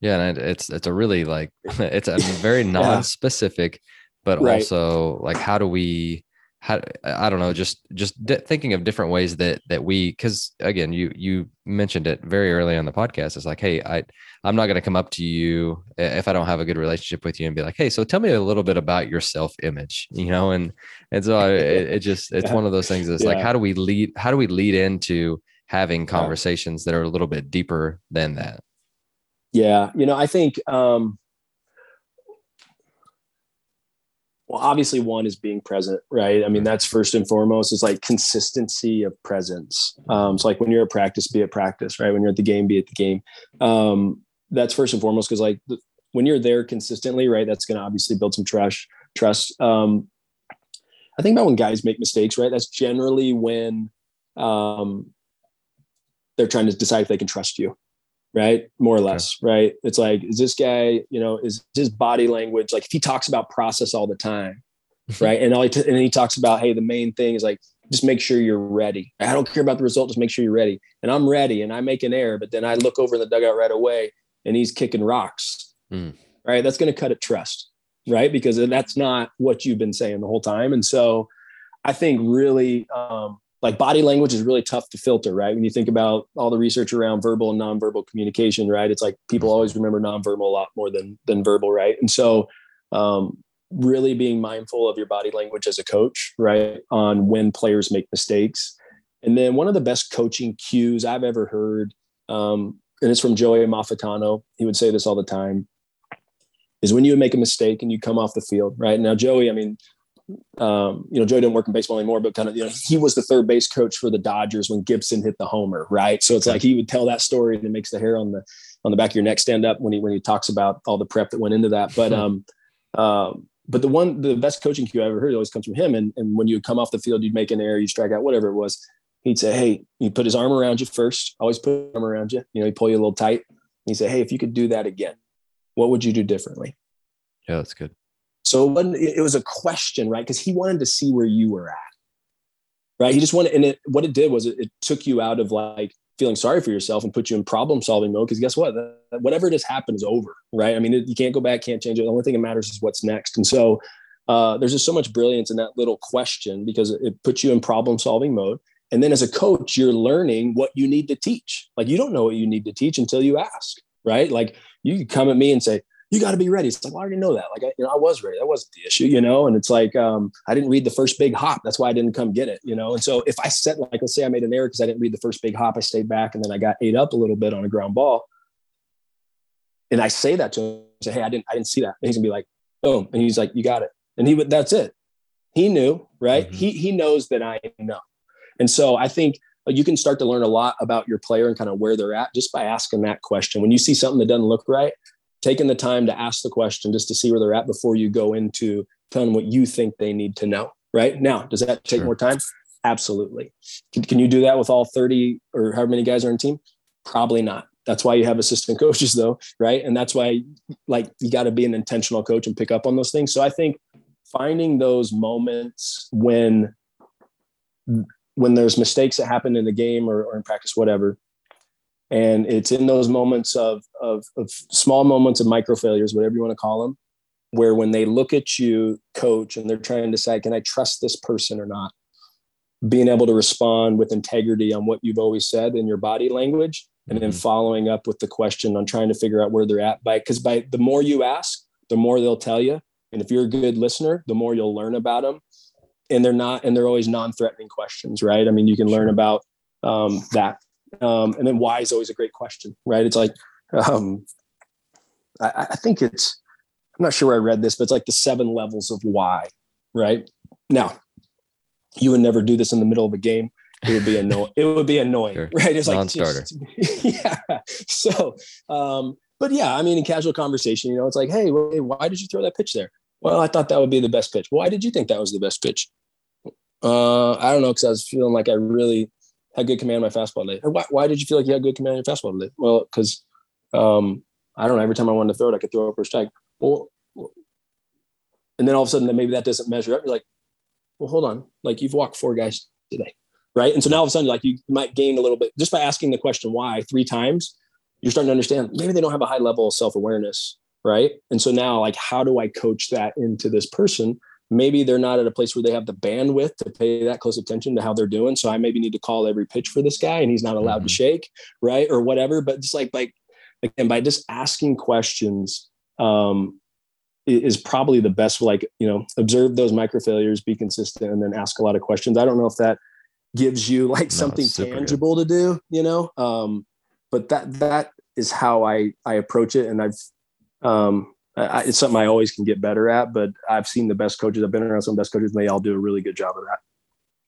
yeah, and it's it's a really like it's a very non-specific, but right. also like how do we how I don't know just just thinking of different ways that that we because again you you mentioned it very early on the podcast. It's like hey I I'm not going to come up to you if I don't have a good relationship with you and be like hey so tell me a little bit about your self image you know and and so I, it, it, just it's yeah. one of those things. It's yeah. like how do we lead how do we lead into having conversations that are a little bit deeper than that. Yeah, you know, I think um, well, obviously one is being present, right? I mean, that's first and foremost. Is like consistency of presence. Um, so like when you're at practice, be at practice, right? When you're at the game, be at the game. Um, that's first and foremost because like the, when you're there consistently, right? That's going to obviously build some trust. Trust. Um, I think about when guys make mistakes, right? That's generally when um, they're trying to decide if they can trust you, right? More or less, okay. right? It's like, is this guy, you know, is his body language like if he talks about process all the time, right? and all he t- and he talks about, hey, the main thing is like just make sure you're ready. I don't care about the result, just make sure you're ready. And I'm ready, and I make an error, but then I look over in the dugout right away, and he's kicking rocks, mm. right? That's going to cut at trust, right? Because that's not what you've been saying the whole time, and so I think really. Um, like body language is really tough to filter, right? When you think about all the research around verbal and nonverbal communication, right? It's like people always remember nonverbal a lot more than than verbal, right? And so, um, really being mindful of your body language as a coach, right, on when players make mistakes. And then one of the best coaching cues I've ever heard, um, and it's from Joey Amalfitano. He would say this all the time: is when you make a mistake and you come off the field, right? Now, Joey, I mean, um, you know, Joe didn't work in baseball anymore, but kind of, you know, he was the third base coach for the Dodgers when Gibson hit the homer, right? So it's like he would tell that story and it makes the hair on the on the back of your neck stand up when he when he talks about all the prep that went into that. But um, um, but the one the best coaching cue I ever heard always comes from him. And and when you would come off the field, you'd make an error, you strike out, whatever it was. He'd say, "Hey, you put his arm around you first. Always put his arm around you. You know, he pull you a little tight. He said, "Hey, if you could do that again, what would you do differently?" Yeah, that's good. So it was a question, right? Because he wanted to see where you were at, right? He just wanted, and it, what it did was it, it, took you out of like feeling sorry for yourself and put you in problem solving mode. Because guess what? Whatever just happened is over, right? I mean, it, you can't go back, can't change it. The only thing that matters is what's next. And so uh, there's just so much brilliance in that little question because it, it puts you in problem solving mode. And then as a coach, you're learning what you need to teach. Like you don't know what you need to teach until you ask, right? Like you come at me and say, you got to be ready. It's like, well, I already know that. Like, I, you know, I was ready. That wasn't the issue, you know? And it's like, um, I didn't read the first big hop. That's why I didn't come get it, you know? And so if I set, like, let's say I made an error because I didn't read the first big hop, I stayed back and then I got ate up a little bit on a ground ball. And I say that to him, say, Hey, I didn't, I didn't see that. And he's gonna be like, boom. And he's like, you got it. And he would, that's it. He knew, right? Mm-hmm. He, he knows that I know. And so I think you can start to learn a lot about your player and kind of where they're at just by asking that question. When you see something that doesn't look right, taking the time to ask the question just to see where they're at before you go into telling them what you think they need to know. Right now, does that take sure. more time? Absolutely. Can, can you do that with all 30 or however many guys are in team? Probably not. That's why you have assistant coaches though, right? And that's why like you got to be an intentional coach and pick up on those things. So I think finding those moments when when there's mistakes that happen in the game or, or in practice, whatever, and it's in those moments of, of, of small moments of micro failures, whatever you want to call them, where when they look at you, coach, and they're trying to decide, can I trust this person or not? Being able to respond with integrity on what you've always said in your body language, and then mm-hmm. following up with the question on trying to figure out where they're at. By because by the more you ask, the more they'll tell you. And if you're a good listener, the more you'll learn about them. And they're not, and they're always non-threatening questions, right? I mean, you can learn about um, that um, and then why is always a great question, right? It's like, um, I, I think it's, I'm not sure where I read this, but it's like the seven levels of why, right? Now, you would never do this in the middle of a game. It would be annoying. it would be annoying, sure. right? It's non-starter. like, yeah. So, um, but yeah, I mean, in casual conversation, you know, it's like, hey, why did you throw that pitch there? Well, I thought that would be the best pitch. Why did you think that was the best pitch? Uh, I don't know, because I was feeling like I really had good command of my fastball today. Why, why did you feel like you had good command of your fastball today? Well, because um, I don't know. Every time I wanted to throw it, I could throw it a strike. Well, and then all of a sudden, maybe that doesn't measure up. You're like, well, hold on. Like you've walked four guys today, right? And so now all of a sudden, like you might gain a little bit just by asking the question why three times. You're starting to understand maybe they don't have a high level of self awareness, right? And so now, like, how do I coach that into this person? Maybe they're not at a place where they have the bandwidth to pay that close attention to how they're doing. So I maybe need to call every pitch for this guy and he's not allowed mm-hmm. to shake, right? Or whatever. But just like like again, by just asking questions, um, is probably the best like you know observe those micro failures be consistent and then ask a lot of questions i don't know if that gives you like no, something tangible good. to do you know um but that that is how i i approach it and i've um I, it's something I always can get better at. But I've seen the best coaches. I've been around some best coaches, and they all do a really good job of that.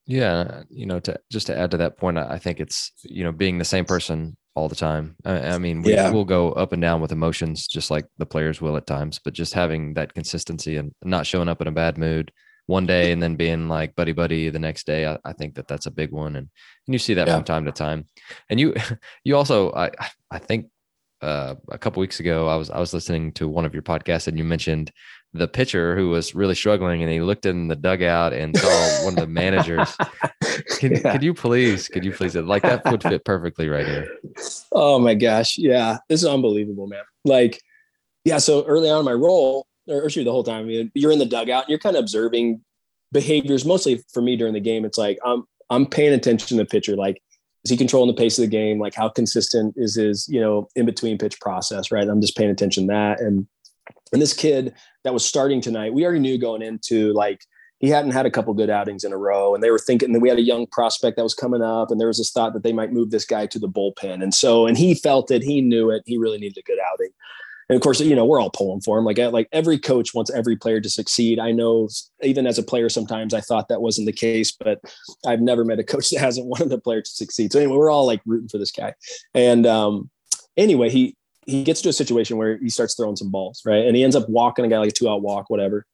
Yeah, you know, to just to add to that point, I think it's you know being the same person all the time. I, I mean, we, yeah. will go up and down with emotions, just like the players will at times. But just having that consistency and not showing up in a bad mood one day and then being like buddy buddy the next day, I, I think that that's a big one, and and you see that yeah. from time to time. And you you also I I think uh, a couple weeks ago, I was I was listening to one of your podcasts, and you mentioned the pitcher who was really struggling, and he looked in the dugout and saw one of the managers. Can, yeah. could you please, could you please, like that would fit perfectly right here. Oh my gosh, yeah, this is unbelievable, man. Like, yeah, so early on in my role, or, shoot, the whole time, you're in the dugout, and you're kind of observing behaviors. Mostly for me during the game, it's like I'm I'm paying attention to the pitcher, like is he controlling the pace of the game? Like how consistent is his, you know, in between pitch process, right? I'm just paying attention to that. And and this kid that was starting tonight, we already knew going into like he hadn't had a couple good outings in a row. And they were thinking that we had a young prospect that was coming up, and there was this thought that they might move this guy to the bullpen. And so, and he felt it, he knew it, he really needed a good outing. And of course, you know, we're all pulling for him. Like, like every coach wants every player to succeed. I know, even as a player, sometimes I thought that wasn't the case, but I've never met a coach that hasn't wanted the player to succeed. So anyway, we're all like rooting for this guy. And um, anyway, he he gets to a situation where he starts throwing some balls, right? And he ends up walking a guy like a two out walk, whatever.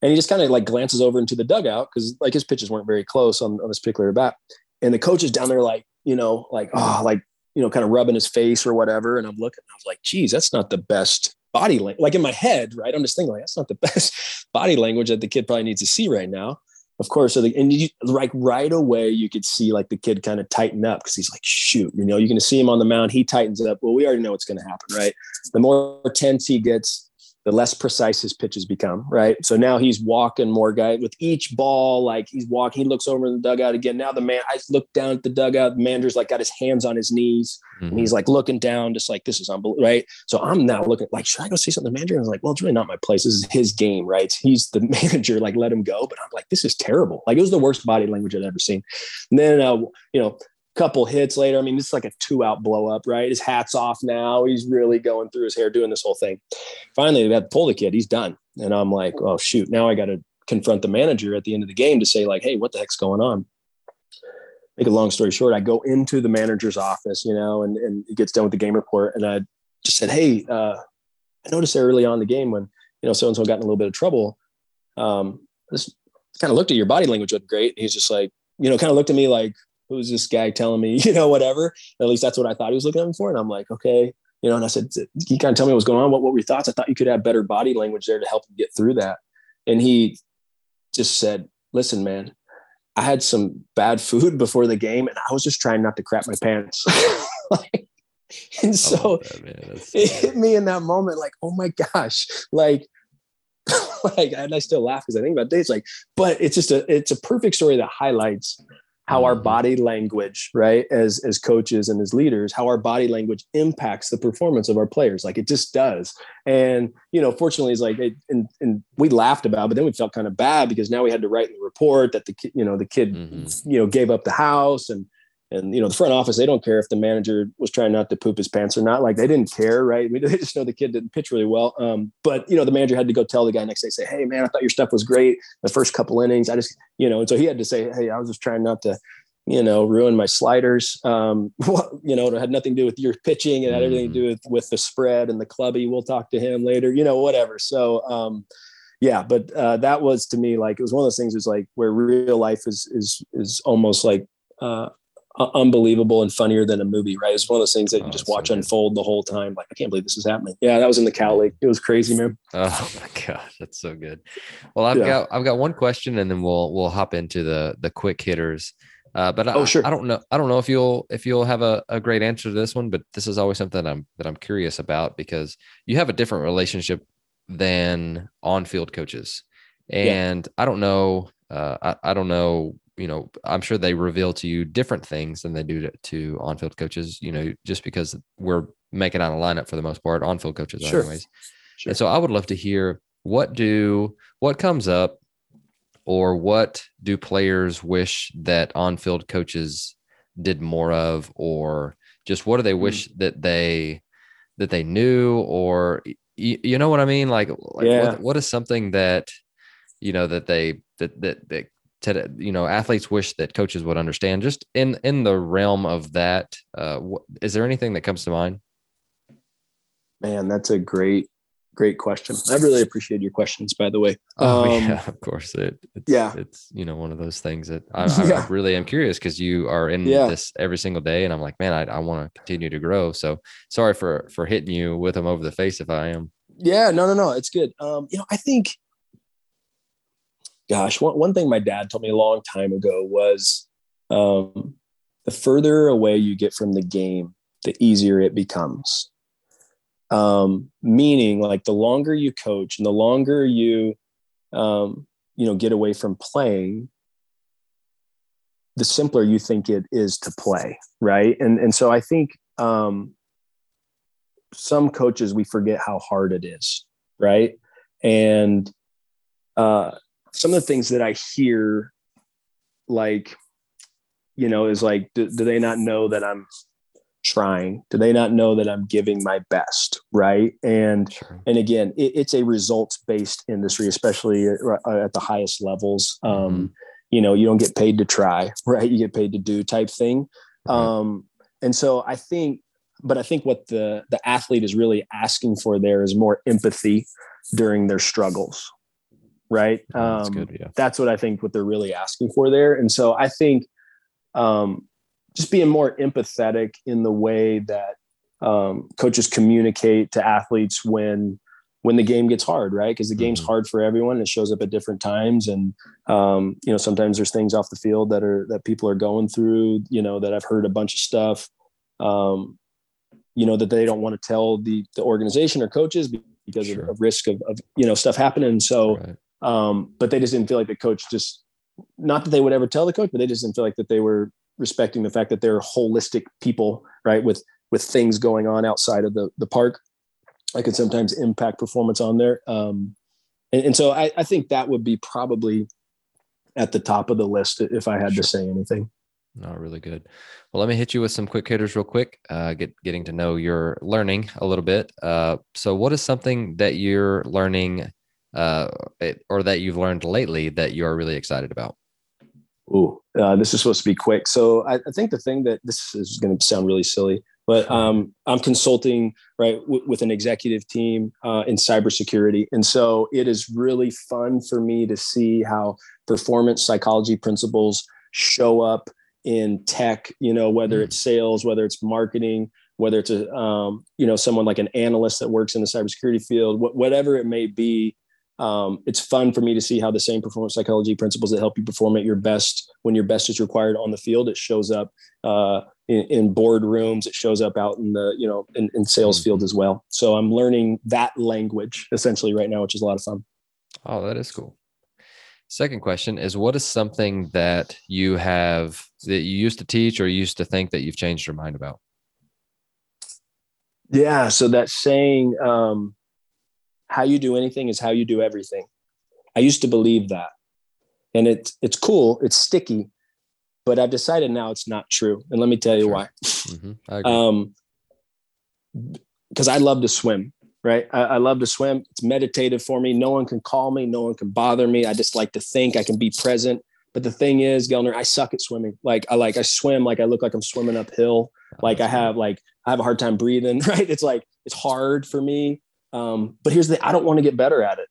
And he just kind of like glances over into the dugout because like his pitches weren't very close on, on this particular bat. And the coach is down there like, you know, like, oh, like you know, kind of rubbing his face or whatever. And I'm looking, I was like, geez, that's not the best body language. Like in my head, right? I'm just thinking like, that's not the best body language that the kid probably needs to see right now. Of course. So the, and you like right away, you could see like the kid kind of tighten up because he's like, shoot, you know, you're going to see him on the mound. He tightens up. Well, we already know what's going to happen, right? The more tense he gets, the less precise his pitches become, right? So now he's walking more guy with each ball, like he's walking, he looks over in the dugout again. Now the man, I look down at the dugout, the manager's like got his hands on his knees mm-hmm. and he's like looking down, just like this is unbelievable, right? So I'm now looking like, should I go see something? The manager like, well, it's really not my place. This is his game, right? He's the manager, like let him go. But I'm like, this is terrible. Like it was the worst body language I'd ever seen. And then, uh, you know, couple hits later. I mean, this is like a two out blow up, right? His hat's off now. He's really going through his hair, doing this whole thing. Finally, they had to pull the kid. He's done. And I'm like, oh, shoot. Now I got to confront the manager at the end of the game to say, like, hey, what the heck's going on? Make a long story short, I go into the manager's office, you know, and, and he gets done with the game report. And I just said, hey, uh, I noticed early on the game when, you know, so and so got in a little bit of trouble. Um, just kind of looked at your body language looked great. He's just like, you know, kind of looked at me like, who's this guy telling me, you know, whatever. At least that's what I thought he was looking at me for. And I'm like, okay, you know, and I said, he kind of tell me what's going on. What, what were your thoughts? I thought you could have better body language there to help him get through that. And he just said, listen, man, I had some bad food before the game and I was just trying not to crap my pants. and so that, it hit me in that moment, like, oh my gosh, like, like, and I still laugh because I think about days like, but it's just a, it's a perfect story that highlights how our mm-hmm. body language right as as coaches and as leaders how our body language impacts the performance of our players like it just does and you know fortunately it's like it, and, and we laughed about it, but then we felt kind of bad because now we had to write in the report that the you know the kid mm-hmm. you know gave up the house and and you know the front office they don't care if the manager was trying not to poop his pants or not. Like they didn't care right? They just know the kid didn't pitch really well. Um, but you know the manager had to go tell the guy next day say hey man i thought your stuff was great. The first couple innings i just you know and so he had to say hey i was just trying not to you know ruin my sliders. Um, you know it had nothing to do with your pitching. It had everything to do with with the spread and the clubby. We'll talk to him later you know whatever. So um, yeah but uh, that was to me like it was one of those things is like where real life is is is almost like uh, unbelievable and funnier than a movie, right? It's one of those things that you oh, just watch so unfold the whole time. Like, I can't believe this is happening. Yeah, that was in the Cal League. It was crazy, man. Oh my gosh, that's so good. Well, I've yeah. got I've got one question, and then we'll we'll hop into the the quick hitters. Uh, but I, oh, sure. I don't know. I don't know if you'll if you'll have a, a great answer to this one, but this is always something that I'm that I'm curious about because you have a different relationship than on field coaches, and yeah. I don't know. Uh, I, I don't know you know, I'm sure they reveal to you different things than they do to, to on-field coaches, you know, just because we're making out a lineup for the most part, on-field coaches sure. anyways. Sure. And so I would love to hear what do what comes up or what do players wish that on-field coaches did more of or just what do they wish mm. that they that they knew or you, you know what I mean like, like yeah. what, what is something that you know that they that that that to you know athletes wish that coaches would understand. Just in in the realm of that uh wh- is there anything that comes to mind? Man that's a great great question. I really appreciate your questions by the way. Oh um, yeah of course. It it's, yeah. it's you know one of those things that i, I, yeah. I really am curious because you are in yeah. this every single day and i'm like man i, I want to continue to grow. So sorry for for hitting you with them over the face if i am. Yeah no no no it's good. Um you know i think gosh, one, one thing my dad told me a long time ago was um, the further away you get from the game, the easier it becomes. Um, meaning, like the longer you coach and the longer you, um, you know, get away from playing, the simpler you think it is to play, right? And and so I think um, some coaches we forget how hard it is, right? And uh, some of the things that I hear, like, you know, is like, do, do they not know that I'm trying? Do they not know that I'm giving my best? Right. And sure. and again, it, it's a results based industry, especially at, at, the highest levels. Um, mm-hmm. You know, you don't get paid to try, right? You get paid to do type thing. Mm-hmm. Um, and so I think, but I think what the the athlete is really asking for there is more empathy during their struggles. Right. Oh, that's, um, good, yeah. that's what I think what they're really asking for there. And so I think um, just being more empathetic in the way that um, coaches communicate to athletes when when the game gets hard, right? Because the game's mm-hmm. hard for everyone. It shows up at different times, and um, you know sometimes there's things off the field that are that people are going through. You know that I've heard a bunch of stuff. Um, you know that they don't want to tell the the organization or coaches because sure. of, of, risk of, of you know stuff happening. So, right. Um, but they just didn't feel like the coach just not that they would ever tell the coach, but they just didn't feel like that they were respecting the fact that they're holistic people, right? With with things going on outside of the the park, I could sometimes impact performance on there. Um, and, and so I, I think that would be probably at the top of the list if I had sure. to say anything. No, really good. Well, let me hit you with some quick hitters real quick. Uh, get getting to know your learning a little bit. Uh, so, what is something that you're learning, uh, or that you've learned lately that you are really excited about? Ooh, uh, this is supposed to be quick. So I, I think the thing that this is going to sound really silly, but um, I'm consulting right w- with an executive team uh, in cybersecurity, and so it is really fun for me to see how performance psychology principles show up in tech. You know, whether mm. it's sales, whether it's marketing, whether it's a um, you know someone like an analyst that works in the cybersecurity field, wh- whatever it may be um, it's fun for me to see how the same performance psychology principles that help you perform at your best when your best is required on the field it shows up uh, in, in boardrooms it shows up out in the you know in, in sales mm-hmm. field as well. So i'm learning that language essentially right now which is a lot of fun. Oh that is cool. Second question is what is something that you have that you used to teach or used to think that you've changed your mind about? Yeah so that saying um, how you do anything is how you do everything. I used to believe that. And it's it's cool, it's sticky, but I've decided now it's not true. And let me tell you sure. why. Mm-hmm. I um because I love to swim, right? I, I, love to swim. It's meditative for me. No one can call me, no one can bother me. I just like to think I can be present. But the thing is, Gelnar, I suck at swimming. Like I like I swim like I look like I'm swimming uphill. Like I have like I have a hard time breathing, right? It's like it's hard for me. Um, but here's the I don't want to get better at it.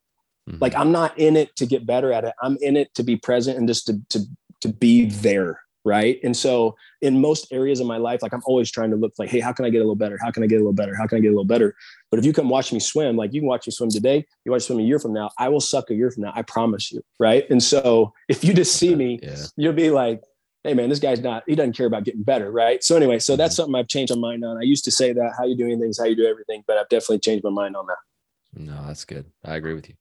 Mm-hmm. Like I'm not in it to get better at it. I'm in it to be present and just to to to be there. Right. And so in most areas of my life, like I'm always trying to look like, hey, how can I get a little better? How can I get a little better? How can I get a little better? But if you come watch me swim, like you can watch me swim today, you watch swim a year from now, I will suck a year from now. I promise you. Right. And so if you just see me, yeah. you'll be like, hey man, this guy's not, he doesn't care about getting better, right? So anyway, so that's mm-hmm. something I've changed my mind on. I used to say that how you doing things, how you do everything, but I've definitely changed my mind on that. No, that's good. I agree with you.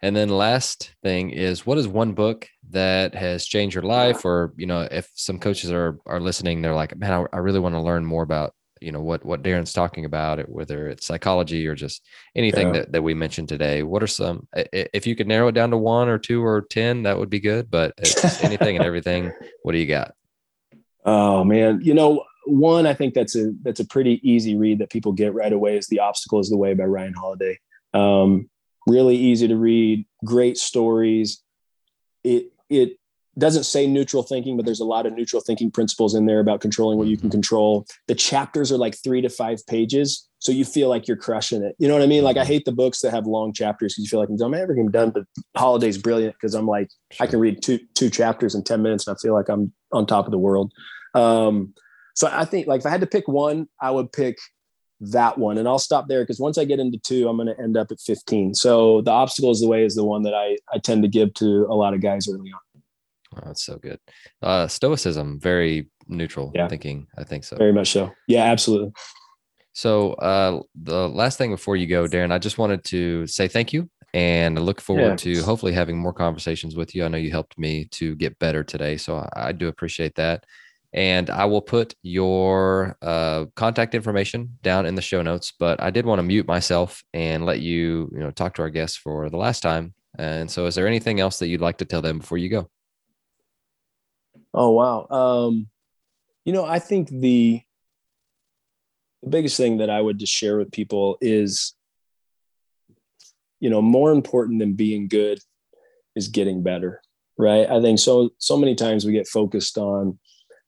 And then last thing is what is one book that has changed your life or, you know, if some coaches are are listening, they're like, man, I, I really want to learn more about, you know, what what Derin's talking about, it, whether it's psychology or just anything yeah. that, that we mentioned today. What are some if you could narrow it down to one or two or 10, that would be good, but anything and everything, what do you got? Oh man, you know, one I think that's a that's a pretty easy read that people get right away is The Obstacle is the Way by Ryan Holiday. Um, really easy to read, great stories. It it doesn't say neutral thinking, but there's a lot of neutral thinking principles in there about controlling what you can mm-hmm. control. The chapters are like three to five pages, so you feel like you're crushing it. You know what I mean? Like I mm-hmm. hate the books that have long chapters because you feel like I'm never getting done. But Holiday's brilliant because I'm like I can read two two chapters in ten minutes and I feel like I'm on top of the world. Um, so I think like if I had to pick one, I would pick that one and i'll stop there because once i get into two i'm going to end up at 15 so the obstacle is the way is the one that i i tend to give to a lot of guys early on oh, that's so good uh stoicism very neutral yeah. thinking i think so very much so yeah absolutely so uh the last thing before you go Derin i just wanted to say thank you and I look forward yeah. to hopefully having more conversations with you. I know you helped me to get better today, so I, I do appreciate that and I will put your uh, contact information down in the show notes. But I did want to mute myself and let you, you know, talk to our guests for the last time. And so, is there anything else that you'd like to tell them before you go? Oh wow, um, you know, I think the the biggest thing that I would just share with people is, you know, more important than being good is getting better, right? I think so. So many times we get focused on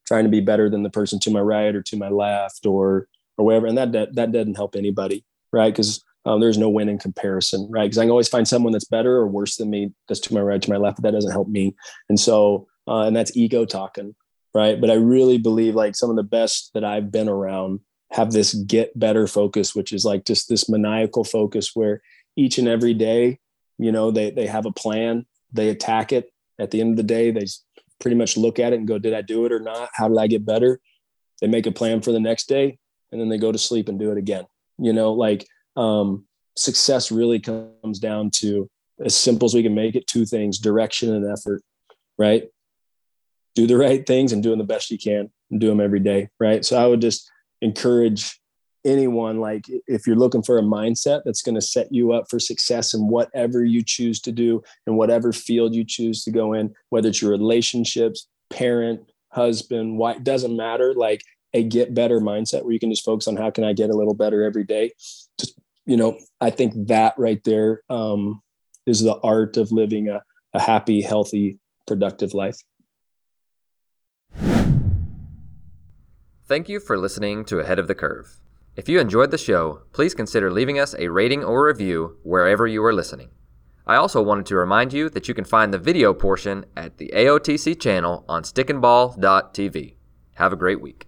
trying to be better than the person to my right or to my left or or whatever, and that that, that doesn't help anybody, right? Because um, there's no win in comparison, right? Because I can always find someone that's better or worse than me that's to my right, to my left, but that doesn't help me. And so, uh, and that's ego talking, right? But I really believe like some of the best that I've been around have this get better focus, which is like just this maniacal focus where each and every day, you know, they they have a plan, they attack it. At the end of the day, they pretty much look at it and go, "Did I do it or not? How did I get better?" They make a plan for the next day, and then they go to sleep and do it again. You know, like um, success really comes down to as simple as we can make it: two things, direction and effort. Right? Do the right things and doing the best you can, and do them every day. Right? So I would just encourage anyone like if you're looking for a mindset that's going to set you up for success in whatever you choose to do in whatever field you choose to go in whether it's your relationships parent husband wife doesn't matter like a get better mindset where you can just focus on how can i get a little better every day just you know i think that right there um, is the art of living a, a happy healthy productive life Thank you for listening to Ahead of the Curve. If you enjoyed the show, please consider leaving us a rating or review wherever you are listening. I also wanted to remind you that you can find the video portion at the AOTC channel on stickandball.tv. Have a great week.